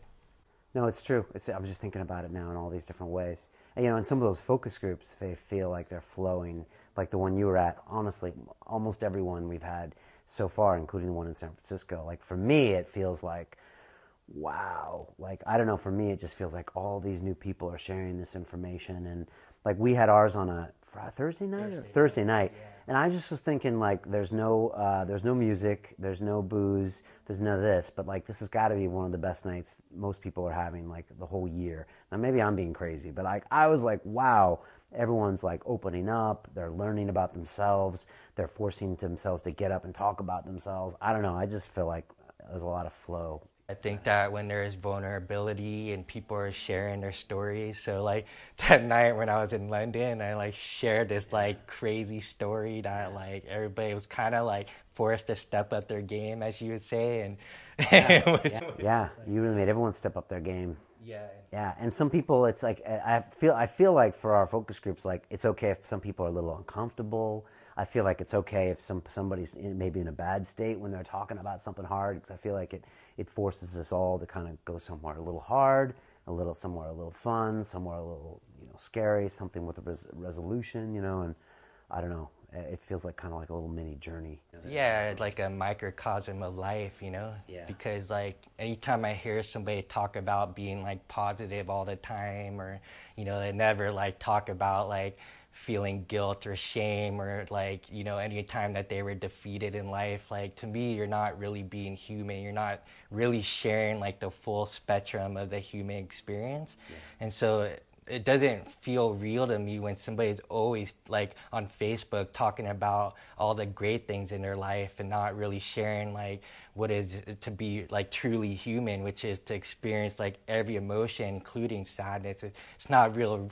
No, it's true. It's, I was just thinking about it now in all these different ways. And, you know, in some of those focus groups, they feel like they're flowing, like the one you were at. Honestly, almost everyone we've had so far, including the one in San Francisco. Like for me, it feels like, wow. Like I don't know. For me, it just feels like all these new people are sharing this information, and like we had ours on a Thursday night or Thursday night, and I just was thinking like, there's no, uh, there's no music, there's no booze, there's none of this, but like this has got to be one of the best nights most people are having like the whole year. Now maybe I'm being crazy, but like I was like, wow, everyone's like opening up, they're learning about themselves, they're forcing themselves to get up and talk about themselves. I don't know, I just feel like there's a lot of flow. I think that when there is vulnerability and people are sharing their stories, so like that night when I was in London, I like shared this like crazy story that like everybody was kind of like forced to step up their game, as you would say, and it was, Yeah, yeah, you really made everyone step up their game. yeah, Yeah, and some people, it's like I feel. I feel like for our focus groups, like it's okay if some people are a little uncomfortable. I feel like it's okay if some somebody's in, maybe in a bad state when they're talking about something hard, because I feel like it it forces us all to kind of go somewhere a little hard, a little somewhere a little fun, somewhere a little you know scary, something with a res- resolution, you know. And I don't know, it feels like kind of like a little mini journey. yeah, like a microcosm of life, you know. Yeah. Because like anytime I hear somebody talk about being like positive all the time, or you know, they never like talk about like feeling guilt or shame or like you know any time that they were defeated in life like to me you're not really being human. You're not really sharing like the full spectrum of the human experience. And so it doesn't feel real to me when somebody's always like on Facebook talking about all the great things in their life and not really sharing like what is to be like truly human, which is to experience like every emotion, including sadness. It's, it's not real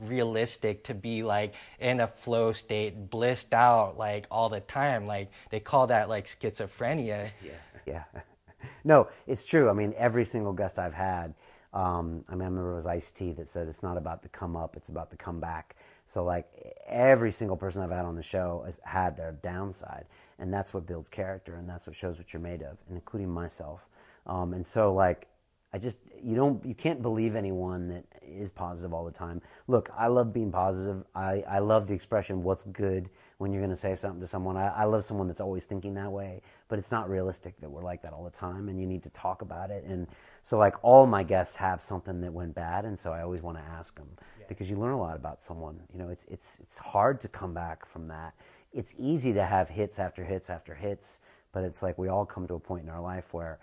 realistic to be like in a flow state, blissed out like all the time. Like they call that like schizophrenia. Yeah. Yeah. no, it's true. I mean, every single guest I've had, um, I remember it was Ice T that said it's not about the come up, it's about the come back. So, like, every single person I've had on the show has had their downside. And that's what builds character, and that's what shows what you're made of, and including myself. Um, and so, like, I just you don't you can't believe anyone that is positive all the time. Look, I love being positive. I, I love the expression "what's good" when you're going to say something to someone. I, I love someone that's always thinking that way, but it's not realistic that we're like that all the time, and you need to talk about it. And so, like all my guests have something that went bad, and so I always want to ask them because you learn a lot about someone. You know, it's it's it's hard to come back from that. It's easy to have hits after hits after hits, but it's like we all come to a point in our life where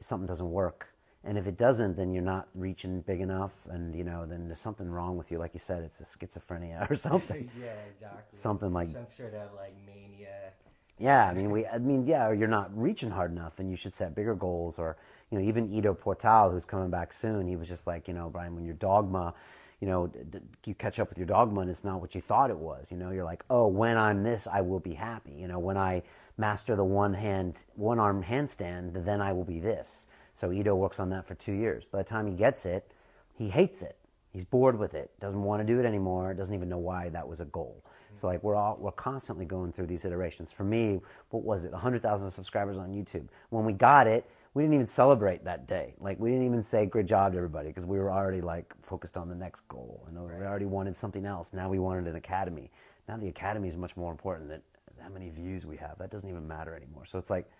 something doesn't work and if it doesn't, then you're not reaching big enough, and you know, then there's something wrong with you. Like you said, it's a schizophrenia or something. yeah, exactly. Something like some sort of like mania. yeah. I mean, we. I mean, yeah. Or you're not reaching hard enough, and you should set bigger goals. Or you know, even Ido Portal, who's coming back soon, he was just like, you know, Brian, when your dogma, you know, d- d- you catch up with your dogma, and it's not what you thought it was. You know, you're like, oh, when I'm this, I will be happy. You know, when I master the one hand, one arm handstand, then I will be this. So Ido works on that for two years. By the time he gets it, he hates it. He's bored with it. Doesn't want to do it anymore. Doesn't even know why that was a goal. So like we're all we're constantly going through these iterations. For me, what was it? 100,000 subscribers on YouTube. When we got it, we didn't even celebrate that day. Like we didn't even say great job to everybody because we were already like focused on the next goal. And we already wanted something else. Now we wanted an academy. Now the academy is much more important than how many views we have. That doesn't even matter anymore. So it's like,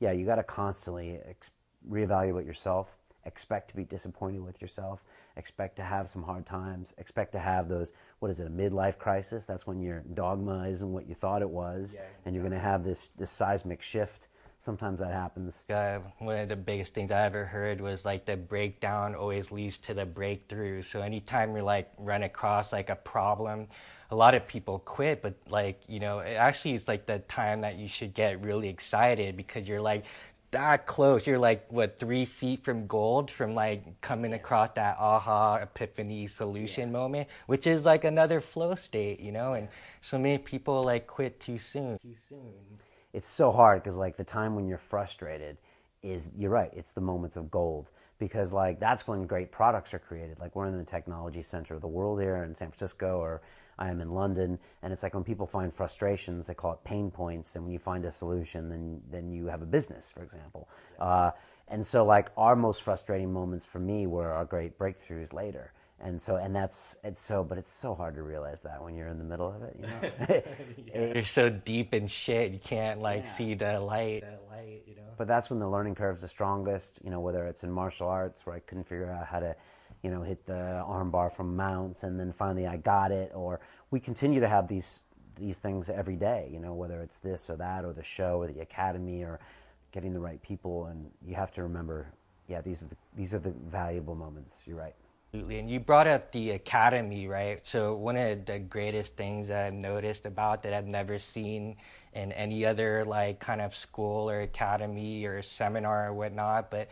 yeah, you got to constantly. Ex- reevaluate yourself, expect to be disappointed with yourself, expect to have some hard times, expect to have those, what is it, a midlife crisis? That's when your dogma isn't what you thought it was, Yeah, and you're going to have this, this seismic shift sometimes that happens. Uh, one of the biggest things I ever heard was like the breakdown always leads to the breakthrough. So anytime you like run across like a problem, a lot of people quit, but like, you know, it actually is like the time that you should get really excited because you're like that close. You're like, what, three feet from gold from like coming across that aha epiphany solution yeah. moment, which is like another flow state, you know? And so many people like quit too soon. Too soon. It's so hard because like the time when you're frustrated is, you're right, it's the moments of gold because like that's when great products are created. Like we're in the technology center of the world here in San Francisco or I am in London, and it's like when people find frustrations, they call it pain points, and when you find a solution, then then you have a business, for example. Yeah. Uh, and so, like our most frustrating moments for me were our great breakthroughs later. And so, and that's it's so, but it's so hard to realize that when you're in the middle of it. You know, yeah. you're so deep in shit, you can't like yeah. see the light. The light, you know. But that's when the learning curve is the strongest. You know, whether it's in martial arts where I couldn't figure out how to you know, hit the armbar from mounts, and then finally I got it. Or we continue to have these these things every day, you know, whether it's this or that, or the show, or the academy, or getting the right people. And you have to remember, yeah, these are the, these are the valuable moments. You're right. Absolutely. And you brought up the academy, right? So one of the greatest things that I've noticed about that I've never seen in any other like kind of school or academy or seminar or whatnot, but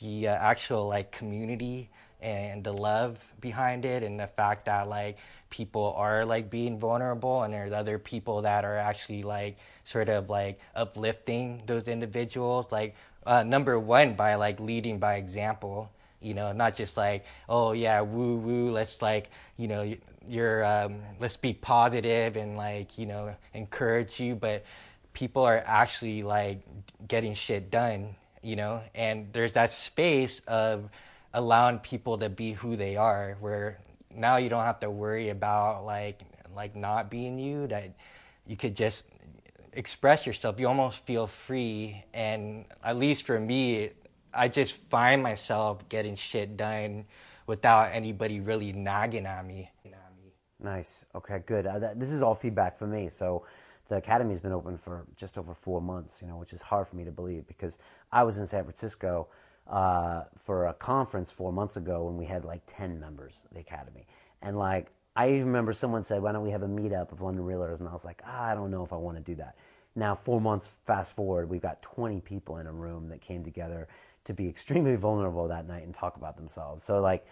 the uh, actual like community and the love behind it and the fact that like people are like being vulnerable and there's other people that are actually like sort of like uplifting those individuals. Like uh, number one by like leading by example you know not just like oh yeah woo woo let's like you know you're um, let's be positive and like you know encourage you. But people are actually like getting shit done you know? And there's that space of allowing people to be who they are where now you don't have to worry about like like not being you that you could just express yourself. You almost feel free and at least for me i just find myself getting shit done without anybody really nagging at me. Nice. Okay good. Uh, this is all feedback for me. So the academy's been open for just over four months you know which is hard for me to believe because i was in san francisco uh, for a conference four months ago when we had like 10 members of the Academy. And like, I remember someone said, why don't we have a meetup of London Realtors? And I was like, ah, I don't know if I want to do that. Now, four months fast forward, we've got 20 people in a room that came together to be extremely vulnerable that night and talk about themselves. So, like,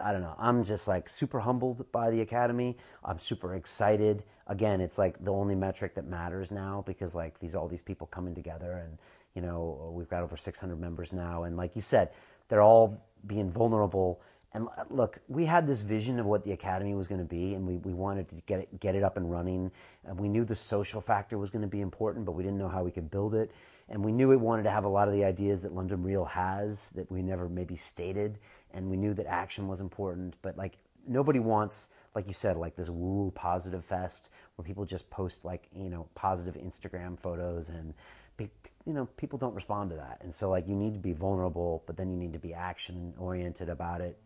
I don't know. I'm just like super humbled by the academy. I'm super excited. Again, it's like the only metric that matters now because like these all these people coming together and you know, we've got over 600 members now. And like you said, they're all being vulnerable. And look, we had this vision of what the academy was going to be, and we, we wanted to get it, get it up and running. And we knew the social factor was going to be important, but we didn't know how we could build it. And we knew it wanted to have a lot of the ideas that London Real has that we never maybe stated. And we knew that action was important, but like nobody wants, like you said, like this woo positive fest where people just post like you know positive Instagram photos and you know, people don't respond to that. And so, like, you need to be vulnerable, but then you need to be action oriented about it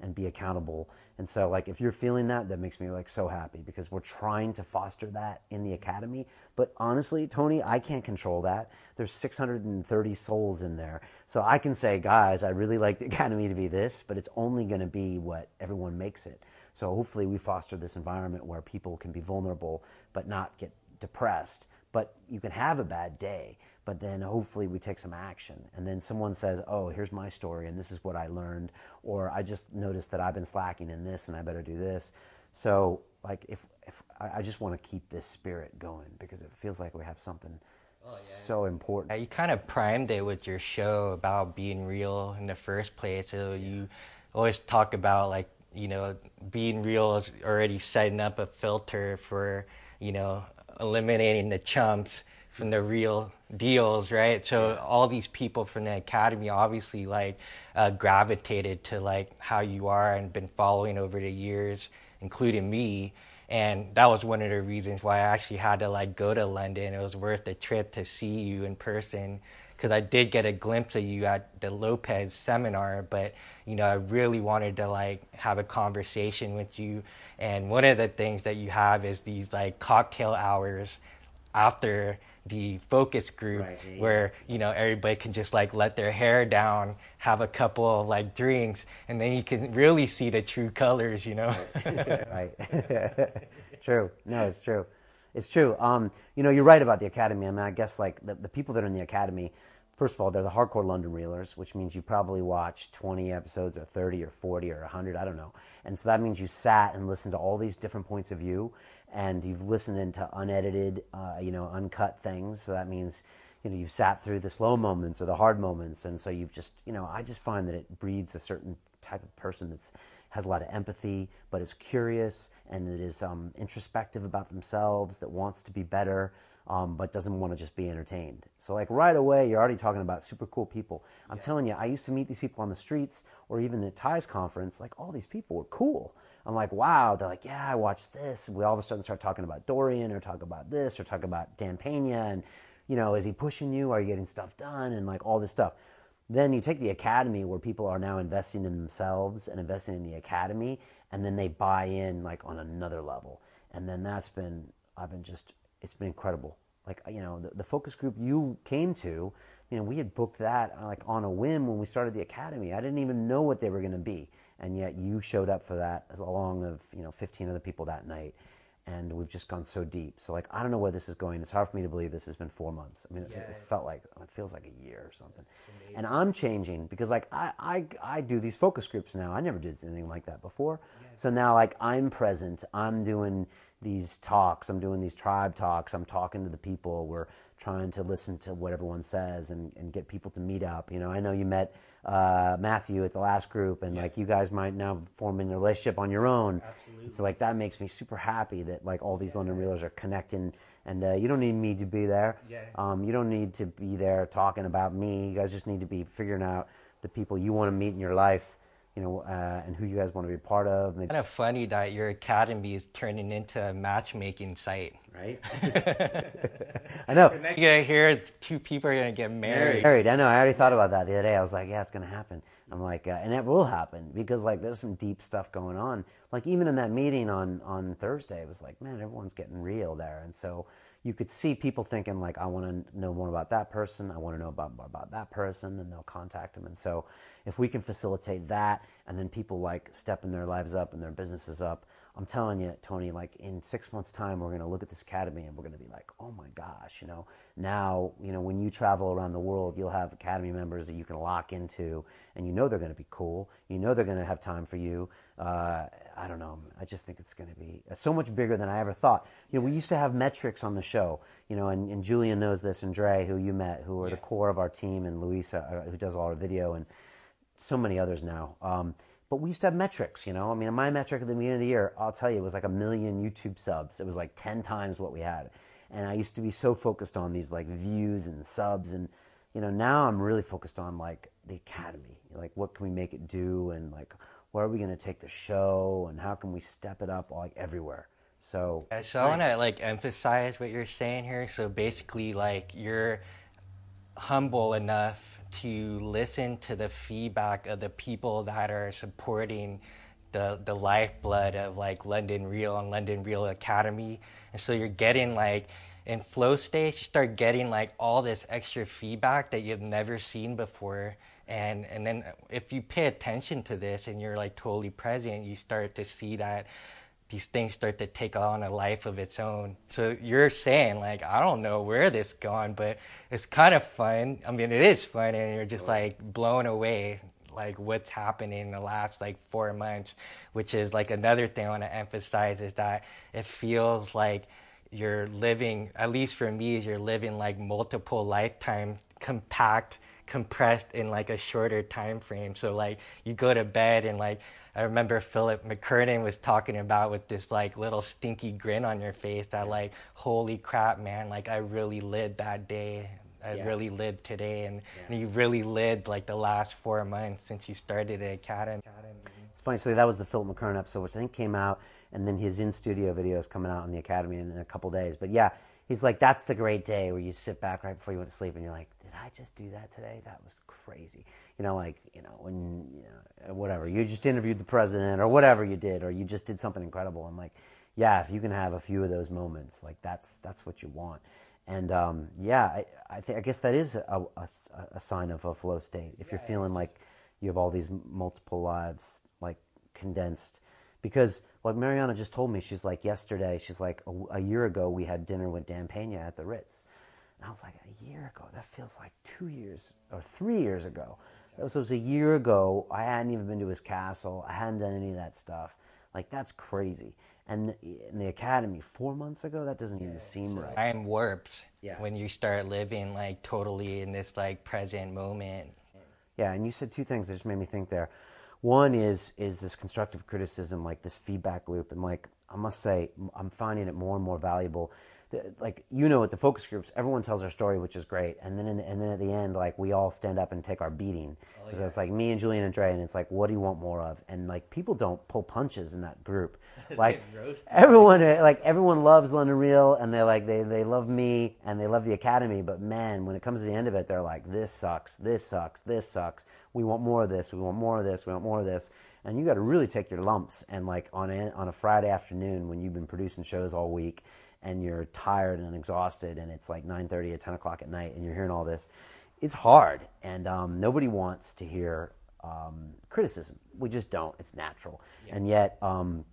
and be accountable. And so, like, if you're feeling that, that makes me like so happy because we're trying to foster that in the academy. But honestly, Tony, I can't control that. There's 630 souls in there. So I can say, guys, I really like the academy to be this, but it's only going to be what everyone makes it. So hopefully, we foster this environment where people can be vulnerable but not get depressed. But you can have a bad day but then hopefully we take some action. And then someone says, oh, here's my story and this is what I learned, or I just noticed that I've been slacking in this and I better do this. So, like, if, if I just want to keep this spirit going because it feels like we have something oh, yeah. so important. Yeah, you kind of primed it with your show about being real in the first place. So you always talk about, like, you know, being real is already setting up a filter for, you know, eliminating the chumps from the real deals, right? So all these people from the academy obviously like uh, gravitated to like how you are and been following over the years, including me. And that was one of the reasons why I actually had to like go to London. It was worth the trip to see you in person because I did get a glimpse of you at the Lopez seminar, but you know I really wanted to like have a conversation with you. And one of the things that you have is these like cocktail hours after the focus group Right, yeah, where you know everybody can just like let their hair down, have a couple of like drinks, and then you can really see the true colors. You know. right. true. No, it's true. It's true. Um, you know, you're right about the academy. I mean, I guess like the, the people that are in the academy, first of all, they're the hardcore London realers, which means you probably watched 20 episodes or 30 or 40 or 100, I don't know. And so that means you sat and listened to all these different points of view and you've listened into unedited, uh, you know, uncut things. So that means, you know, you've sat through the slow moments or the hard moments. And so you've just, you know, I just find that it breeds a certain type of person that's has a lot of empathy, but is curious and that is um, introspective about themselves, that wants to be better, um, but doesn't want to just be entertained. So, like right away, you're already talking about super cool people. I'm telling you, I used to meet these people on the streets or even at Tai's conference. Like all these people were cool. I'm like, wow. They're like, yeah, I watched this. We all of a sudden start talking about Dorian or talk about this or talk about Dan Pena and you know, is he pushing you? Are you getting stuff done? And like all this stuff. Then you take the academy where people are now investing in themselves and investing in the academy, and then they buy in like on another level. And then that's been, I've been just, it's been incredible. Like, you know, the, the focus group you came to, you know, we had booked that like on a whim when we started the academy. I didn't even know what they were going to be. And yet you showed up for that along of, you know, 15 other people that night and we've just gone so deep. So like I don't know where this is going. It's hard for me to believe this has been four months. I mean, it, it's felt like it feels like a year or something. And I'm changing because like I, I I do these focus groups now. I never did anything like that before. So now like I'm present. I'm doing these talks. I'm doing these tribe talks. I'm talking to the people. We're trying to listen to what everyone says and, and get people to meet up. You know, I know you met uh, Matthew at the last group, and like you guys might now form a relationship on your own. Absolutely. So like that makes me super happy that like all these London Realers are connecting, and uh, you don't need me to be there. Yeah. Um, you don't need to be there talking about me. You guys just need to be figuring out the people you want to meet in your life. You know, uh, and who you guys want to be a part of. Maybe- kind of funny that your academy is turning into a matchmaking site. right? I know. Next you're gonna hear it's two people are gonna get married. Married. I know. I already thought about that the other day. I was like, yeah, it's going to happen. I'm like, uh, and it will happen because like there's some deep stuff going on. Like even in that meeting on on Thursday, it was like, man, everyone's getting real there, and so you could see people thinking like, I want to know more about that person. I want to know about more about that person, and they'll contact them. And so if we can facilitate that, and then people like stepping their lives up and their businesses up. I'm telling you, Tony, like in six months' time, we're going to look at this academy and we're going to be like, oh my gosh, you know, now, you know, when you travel around the world, you'll have academy members that you can lock into and you know they're going to be cool. You know they're going to have time for you. Uh, I don't know. I just think it's going to be so much bigger than I ever thought. You know, we used to have metrics on the show, you know, and, and Julian knows this, and Dre, who you met, who are the core of our team, and Luisa, uh, who does all our video, and so many others now. Um, but we used to have metrics, you know. I mean, my metric at the beginning of the year, I'll tell you, it was like a million YouTube subs. It was like 10 times what we had. And I used to be so focused on these like views and subs. And, you know, now I'm really focused on like the academy. Like, what can we make it do? And like, where are we going to take the show? And how can we step it up like everywhere? So, Yeah, so I want to like emphasize what you're saying here. So basically, like you're humble enough to listen to the feedback of the people that are supporting the the lifeblood of like London Real and London Real Academy, and so you're getting like in flow state, you start getting like all this extra feedback that you've never seen before. And and then if you pay attention to this and you're like totally present, you start to see that these things start to take on a life of its own. So you're saying like I don't know where this gone, but it's kind of fun. I mean, it is fun, and you're just like blown away like what's happening in the last like four months, which is like another thing I want to emphasize is that it feels like you're living at least for me is you're living like multiple lifetimes compact compressed in like a shorter time frame so like you go to bed and like i remember philip mckernan was talking about with this like little stinky grin on your face that like holy crap man like i really lived that day i Yeah. really lived today and, Yeah. and you really lived like the last four months since you started the academy It's funny. So that was the Philip McKernan episode, which I think came out, and then his in studio video is coming out on the Academy in, in a couple days. But yeah, he's like, that's the great day where you sit back right before you went to sleep, and you're like, did I just do that today? That was crazy. You know, like you know when you know whatever you just interviewed the president or whatever you did, or you just did something incredible. I'm like, yeah, if you can have a few of those moments, like that's that's what you want. And um, yeah, I, I, think, I guess that is a, a, a sign of a flow state. If you're feeling like you have all these multiple lives like condensed. Because, like Mariana just told me, she's like, yesterday, she's like, a, a year ago, we had dinner with Dan Pena at the Ritz. And I was like, a year ago? That feels like two years or three years ago. So it was a year ago. I hadn't even been to his castle. I hadn't done any of that stuff. Like, that's crazy. And in the academy, four months ago, that doesn't even seem right. I am warped Yeah. when you start living like totally in this like present moment. Yeah, and you said two things that just made me think there. One is is this constructive criticism, like this feedback loop, and like I must say, I'm finding it more and more valuable. Like you know, at the focus groups, everyone tells their story, which is great, and then in the, and then at the end, like we all stand up and take our beating. So it's like me and Julian and Dre, and it's like, what do you want more of? And like people don't pull punches in that group. Like everyone, uh, like everyone loves London Real, and they like they they love me and they love the Academy. But man, when it comes to the end of it, they're like, this sucks, this sucks, this sucks. We want more of this. We want more of this. We want more of this. And you got to really take your lumps. And like on a, on a Friday afternoon when you've been producing shows all week, and you're tired and exhausted, and it's like 9:30 or 10 o'clock at night, and you're hearing all this, it's hard. And um, nobody wants to hear um, criticism. We just don't. It's natural. And yet. Um,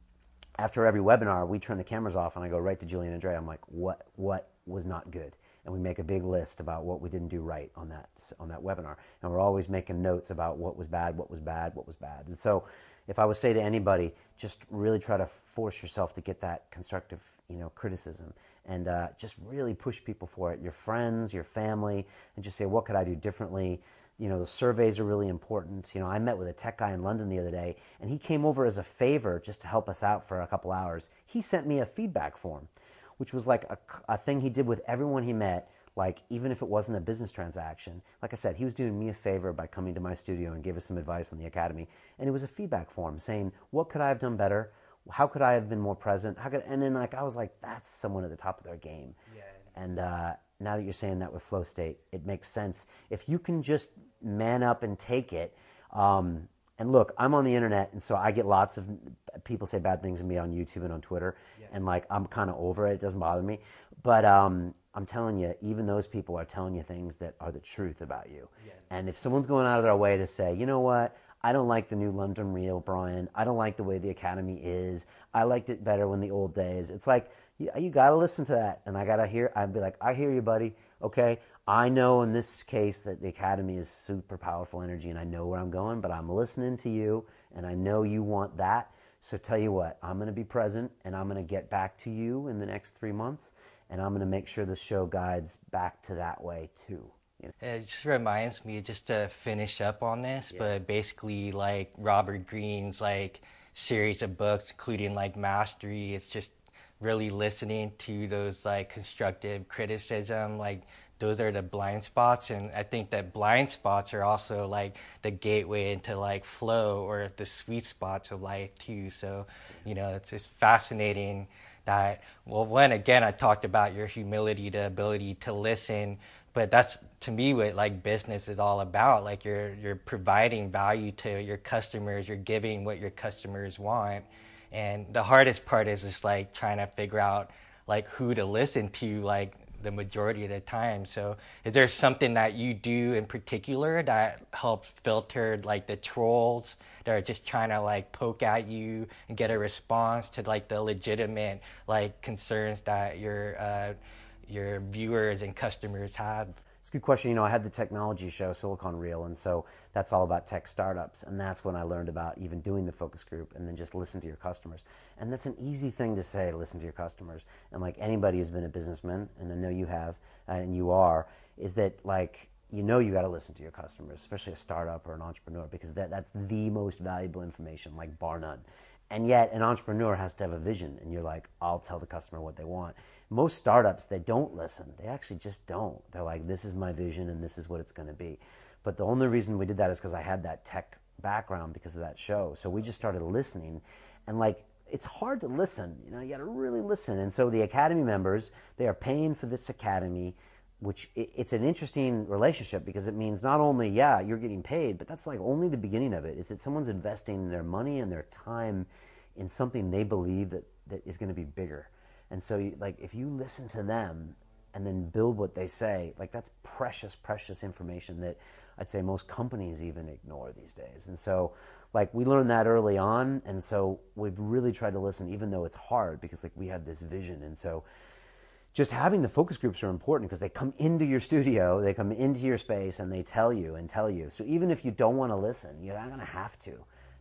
after every webinar, we turn the cameras off and I go right to Julian and Dre. I'm like, what what was not good? And we make a big list about what we didn't do right on that on that webinar. And we're always making notes about what was bad, what was bad, what was bad. And so, if I would say to anybody, just really try to force yourself to get that constructive, you know, criticism, and uh, just really push people for it. Your friends, your family, and just say, what could I do differently? you know the surveys are really important you know i met with a tech guy in london the other day and he came over as a favor just to help us out for a couple hours he sent me a feedback form which was like a, a thing he did with everyone he met like even if it wasn't a business transaction. Like i said he was doing me a favor by coming to my studio and gave us some advice on the academy. And it was a feedback form saying what could i have done better? How could i have been more present? How could and then like i was like that's someone at the top of their game. Yeah. and uh, now that you're saying that with flow state, it makes sense. If you can just man up and take it, um, and look, I'm on the internet, and so I get lots of people say bad things to me on YouTube and on Twitter, and like I'm kind of over it. It doesn't bother me, but um, I'm telling you, even those people are telling you things that are the truth about you. And if someone's going out of their way to say, you know what, I don't like the new London Real, Brian. I don't like the way the Academy is. I liked it better when the old days. It's like you, you got to listen to that, and I got to hear. I'd be like, I hear you, buddy. Okay, I know in this case that the Academy is super powerful energy, and I know where I'm going, but I'm listening to you, and I know you want that. So tell you what, I'm going to be present, and I'm going to get back to you in the next three months, and I'm going to make sure the show guides back to that way too. You know? It just reminds me just to finish up on this, but basically like Robert Greene's like series of books, including like Mastery. It's just really listening to those like constructive criticism, like those are the blind spots, and I think that blind spots are also like the gateway into like flow or the sweet spots of life too. So, you know, it's just fascinating that well when again i talked about your humility the ability to listen but that's to me what like business is all about like you're you're providing value to your customers you're giving what your customers want and the hardest part is just like trying to figure out like who to listen to like the majority of the time. So is there something that you do in particular that helps filter like the trolls that are just trying to like poke at you and get a response to like the legitimate like concerns that your uh, your viewers and customers have It's a good question. You know, I had the technology show, Silicon Real, and so that's all about tech startups. And that's when I learned about even doing the focus group and then just listen to your customers. And that's an easy thing to say, listen to your customers. And like anybody who's been a businessman, and I know you have, uh, and you are, is that like, you know you got to listen to your customers, especially a startup or an entrepreneur, because that, that's the most valuable information, like bar none. And yet, an entrepreneur has to have a vision, and you're like, I'll tell the customer what they want. Most startups, they don't listen. They actually just don't. They're like, this is my vision, and this is what it's going to be. But the only reason we did that is because I had that tech background because of that show. So we just started listening, and like, it's hard to listen. You know, you got to really listen. And so the academy members, they are paying for this academy which it's an interesting relationship because it means not only yeah you're getting paid but that's like only the beginning of it is that someone's investing their money and their time in something they believe that, that is going to be bigger and so you, like if you listen to them and then build what they say, like that's precious, precious information that I'd say most companies even ignore these days. And so, like we learned that early on, and so we've really tried to listen, even though it's hard because like we had this vision, and so just having the focus groups are important because they come into your studio, they come into your space, and they tell you and tell you. So even if you don't want to listen, you're not going to have to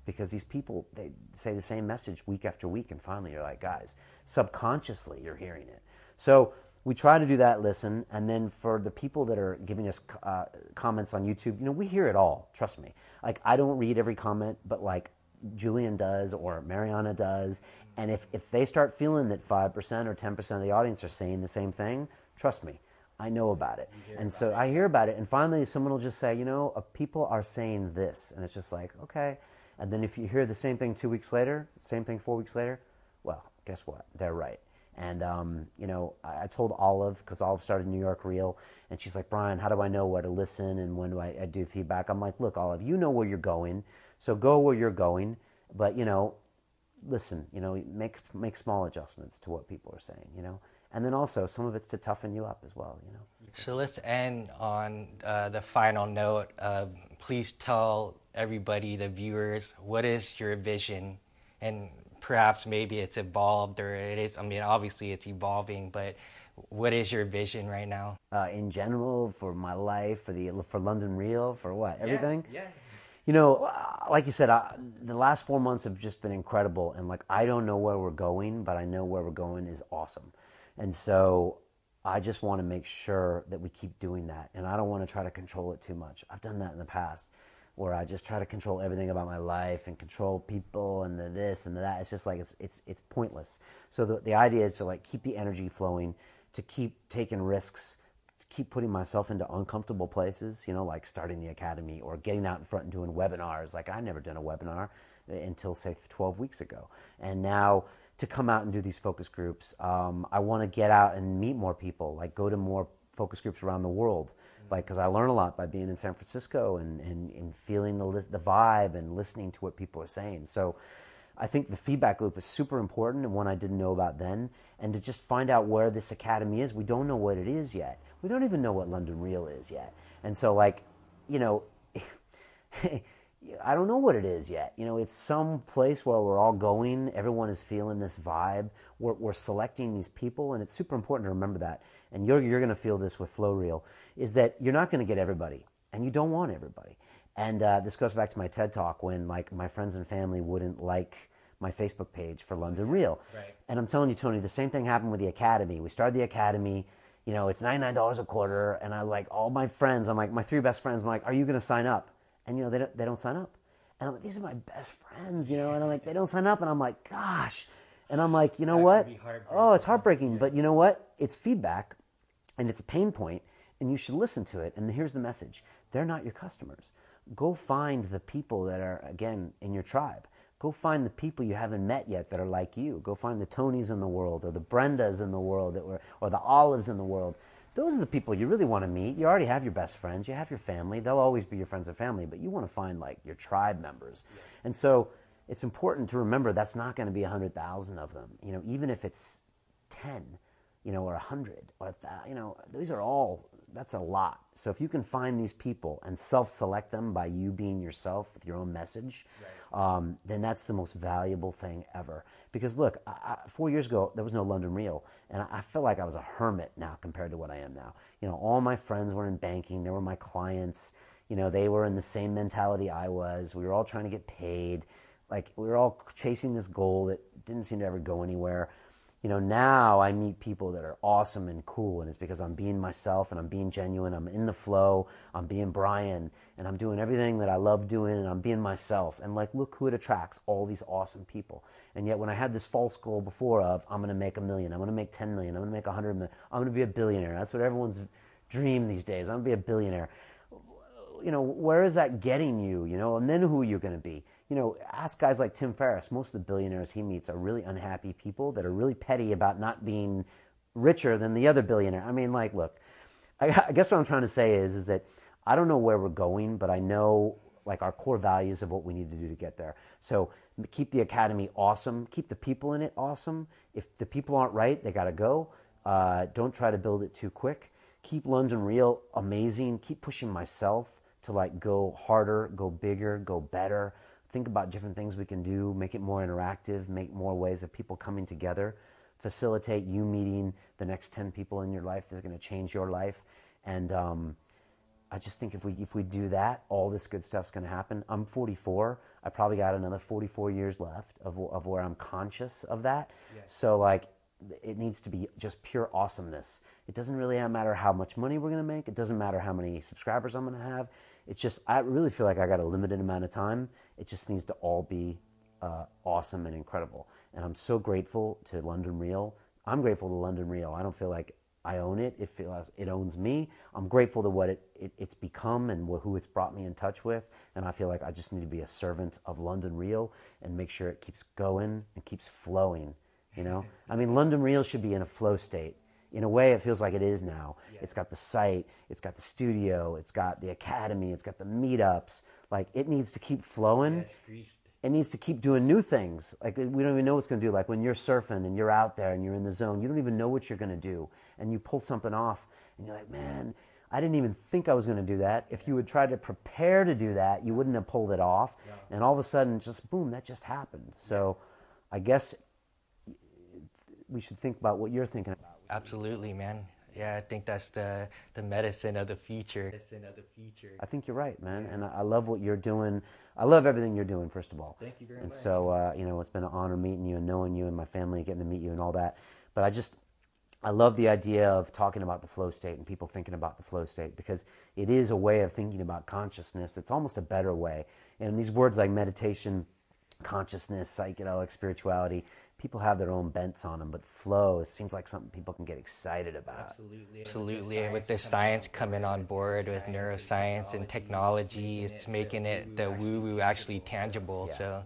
because these people they say the same message week after week, and finally you're like, guys, subconsciously you're hearing it. So we try to do that listen and then for the people that are giving us uh, comments on youtube you know we hear it all trust me like i don't read every comment but like julian does or mariana does and if, if they start feeling that 5% or 10% of the audience are saying the same thing trust me i know about it and so it. i hear about it and finally someone will just say you know uh, people are saying this and it's just like okay and then if you hear the same thing two weeks later same thing four weeks later well guess what they're right and um, you know, I, I told Olive because Olive started New York Real, and she's like, Brian, how do I know where to listen and when do I, I do feedback? I'm like, look, Olive, you know where you're going, so go where you're going. But you know, listen, you know, make make small adjustments to what people are saying, you know, and then also some of it's to toughen you up as well, you know. So let's end on uh, the final note. Uh, please tell everybody, the viewers, what is your vision, and perhaps maybe it's evolved or it is. I mean, obviously it's evolving, but what is your vision right now? Uh, in general, for my life, for the for London Real, for what everything. Yeah. yeah. You know, uh, like you said, I, the last four months have just been incredible, and like I don't know where we're going, but I know where we're going is awesome, and so I just want to make sure that we keep doing that, and I don't want to try to control it too much. I've done that in the past, where I just try to control everything about my life and control people and the this and the that. It's just like it's it's it's pointless. So the the idea is to like keep the energy flowing, to keep taking risks, to keep putting myself into uncomfortable places. You know, like starting the academy or getting out in front and doing webinars. Like I never done a webinar until say 12 weeks ago, and now to come out and do these focus groups. Um, I want to get out and meet more people. Like go to more focus groups around the world like because I learn a lot by being in San Francisco and, and, and feeling the the vibe and listening to what people are saying. So I think the feedback loop is super important and one I didn't know about then. And to just find out where this academy is, we don't know what it is yet. We don't even know what London Real is yet. And so like, you know. I don't know what it is yet. You know, it's some place where we're all going. Everyone is feeling this vibe. We're, we're selecting these people, and it's super important to remember that. And you're, you're going to feel this with Flow Real, is that you're not going to get everybody, and you don't want everybody. And uh, this goes back to my TED talk when, like, my friends and family wouldn't like my Facebook page for London Real. Right. And I'm telling you, Tony, the same thing happened with the Academy. We started the Academy. You know, it's $99 a quarter. And I was like, all my friends, I'm like, my three best friends, I'm like, are you going to sign up? And you know, they don't, they don't sign up. And I'm like, these are my best friends, you know, and I'm like, they don't sign up. And I'm like, gosh. And I'm like, you know that what? Oh, it's heartbreaking. Yeah. But you know what? It's feedback and it's a pain point and you should listen to it. And here's the message they're not your customers. Go find the people that are, again, in your tribe. Go find the people you haven't met yet that are like you. Go find the Tonys in the world or the Brendas in the world that were, or the Olives in the world those are the people you really want to meet. You already have your best friends, you have your family. They'll always be your friends and family, but you want to find like your tribe members. And so it's important to remember that's not going to be 100,000 of them. You know, even if it's 10, you know, or a 100 or you know, these are all that's a lot. So if you can find these people and self-select them by you being yourself with your own message, right. um, then that's the most valuable thing ever. Because look, I, I, four years ago there was no London Real, and I, I felt like I was a hermit now compared to what I am now. You know, all my friends were in banking; they were my clients. You know, they were in the same mentality I was. We were all trying to get paid. Like we were all chasing this goal that didn't seem to ever go anywhere you know, now I meet people that are awesome and cool, and it's because I'm being myself and I'm being genuine. I'm in the flow. I'm being Brian, and I'm doing everything that I love doing, and I'm being myself. And like, look who it attracts all these awesome people. And yet, when I had this false goal before of I'm going to make a million, I'm going to make 10 million, I'm going to make 100 million, I'm going to be a billionaire. That's what everyone's dream these days. I'm going to be a billionaire. You know, where is that getting you? You know, and then who are you going to be? You know, ask guys like Tim Ferriss. Most of the billionaires he meets are really unhappy people that are really petty about not being richer than the other billionaire. I mean, like, look, I, I guess what I'm trying to say is, is that I don't know where we're going, but I know like our core values of what we need to do to get there. So keep the academy awesome. Keep the people in it awesome. If the people aren't right, they got to go. Uh, don't try to build it too quick. Keep London real, amazing. Keep pushing myself to like go harder, go bigger, go better. Think about different things we can do, make it more interactive, make more ways of people coming together, facilitate you meeting the next 10 people in your life that are going to change your life. And um, I just think if we if we do that, all this good stuff's going to happen. I'm 44. I probably got another 44 years left of of where I'm conscious of that. Yes. So like it needs to be just pure awesomeness. It doesn't really matter how much money we're going to make. It doesn't matter how many subscribers I'm going to have. It's just I really feel like I got a limited amount of time. It just needs to all be uh, awesome and incredible. And I'm so grateful to London Real. I'm grateful to London Real. I don't feel like I own it. It feels it owns me. I'm grateful to what it, it, it's become and who it's brought me in touch with. And I feel like I just need to be a servant of London Real and make sure it keeps going and keeps flowing. You know, I mean, London Real should be in a flow state. In a way, it feels like it is now. Yeah. It's got the site, it's got the studio, it's got the academy, it's got the meetups. Like it needs to keep flowing. Yes, it needs to keep doing new things. Like we don't even know what's going to do. Like when you're surfing and you're out there and you're in the zone, you don't even know what you're going to do, and you pull something off, and you're like, man, I didn't even think I was going to do that. If you would try to prepare to do that, you wouldn't have pulled it off, yeah. and all of a sudden, just boom, that just happened. So, I guess we should think about what you're thinking about. Absolutely, man. Yeah, I think that's the the medicine of the future. Medicine of the future. I think you're right, man, yeah. and I, I, love what you're doing. I love everything you're doing. First of all, thank you very and much. And so, uh, you know, it's been an honor meeting you and knowing you and my family, getting to meet you and all that. But I just, I love the idea of talking about the flow state and people thinking about the flow state because it is a way of thinking about consciousness. It's almost a better way. And these words like meditation, consciousness, psychedelic spirituality, people have their own bents on them, but flow seems like something people can get excited about. Absolutely. Absolutely. And with the science coming on board with neuroscience and technology, it's making it the woo woo actually tangible. So,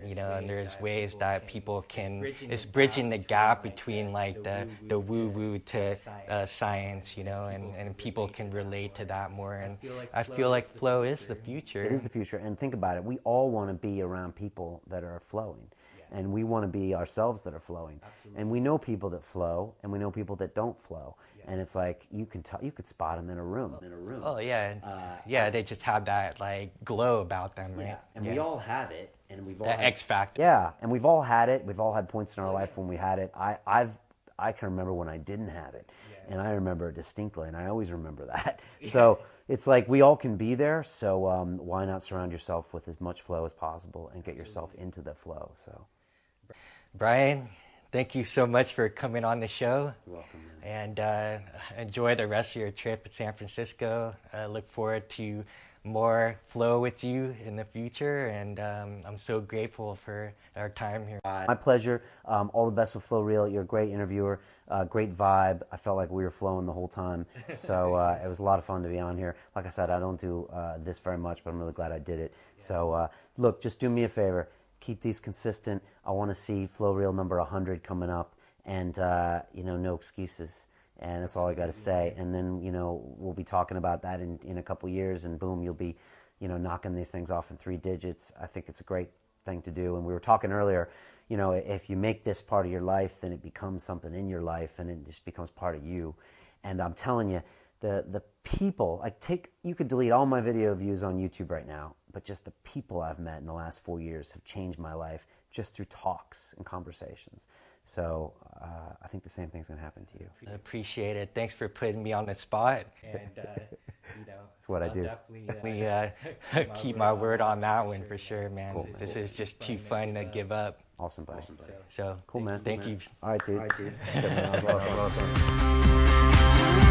you know, and there's ways that people can, it's bridging the gap between like the, the woo woo to uh, science, you know, and, and people can relate to that more. And I feel like flow is the future. It is the future. And think about it. We all want to be around people that are flowing and we want to be ourselves that are flowing. Absolutely. And we know people that flow, and we know people that don't flow. Yeah. And it's like you can tell, you could spot them in a room. In a room. Oh yeah, uh, yeah. They just have that like glow about them, right? Yeah. And yeah. we all have it, and we've all the X factor. Yeah, and we've all had it. We've all had points in our life when we had it. I, I've, I can remember when I didn't have it, and I remember it distinctly, and I always remember that. So it's like we all can be there. So um, why not surround yourself with as much flow as possible and get yourself into the flow? So. Brian, thank you so much for coming on the show. You're welcome. Man. And uh, enjoy the rest of your trip at San Francisco. I look forward to more flow with you in the future, and um, I'm so grateful for our time here. My pleasure. Um, all the best with Flow Real. You're a great interviewer, uh, great vibe. I felt like we were flowing the whole time, so uh, it was a lot of fun to be on here. Like I said, I don't do uh, this very much, but I'm really glad I did it. So uh, look, just do me a favor keep these consistent. I want to see Flow Real number 100 coming up, and uh, you know, no excuses. And that's all I got to say. And then you know, we'll be talking about that in in a couple years, and boom, you'll be, you know, knocking these things off in three digits. I think it's a great thing to do. And we were talking earlier. You know, if you make this part of your life, then it becomes something in your life, and it just becomes part of you. And I'm telling you, the the people like take you could delete all my video views on YouTube right now but just the people I've met in the last four years have changed my life just through talks and conversations. So uh, I think the same thing's going to happen to you. I appreciate it. Thanks for putting me on the spot. And uh, you know, that's what I'll I do. Definitely uh, keep, keep my word on that one for sure, man. Cool, this cool. is just too fun to give up. Awesome, buddy. Awesome, buddy. So, cool, man. Thank you. you. All right, dude. All right, dude. awesome.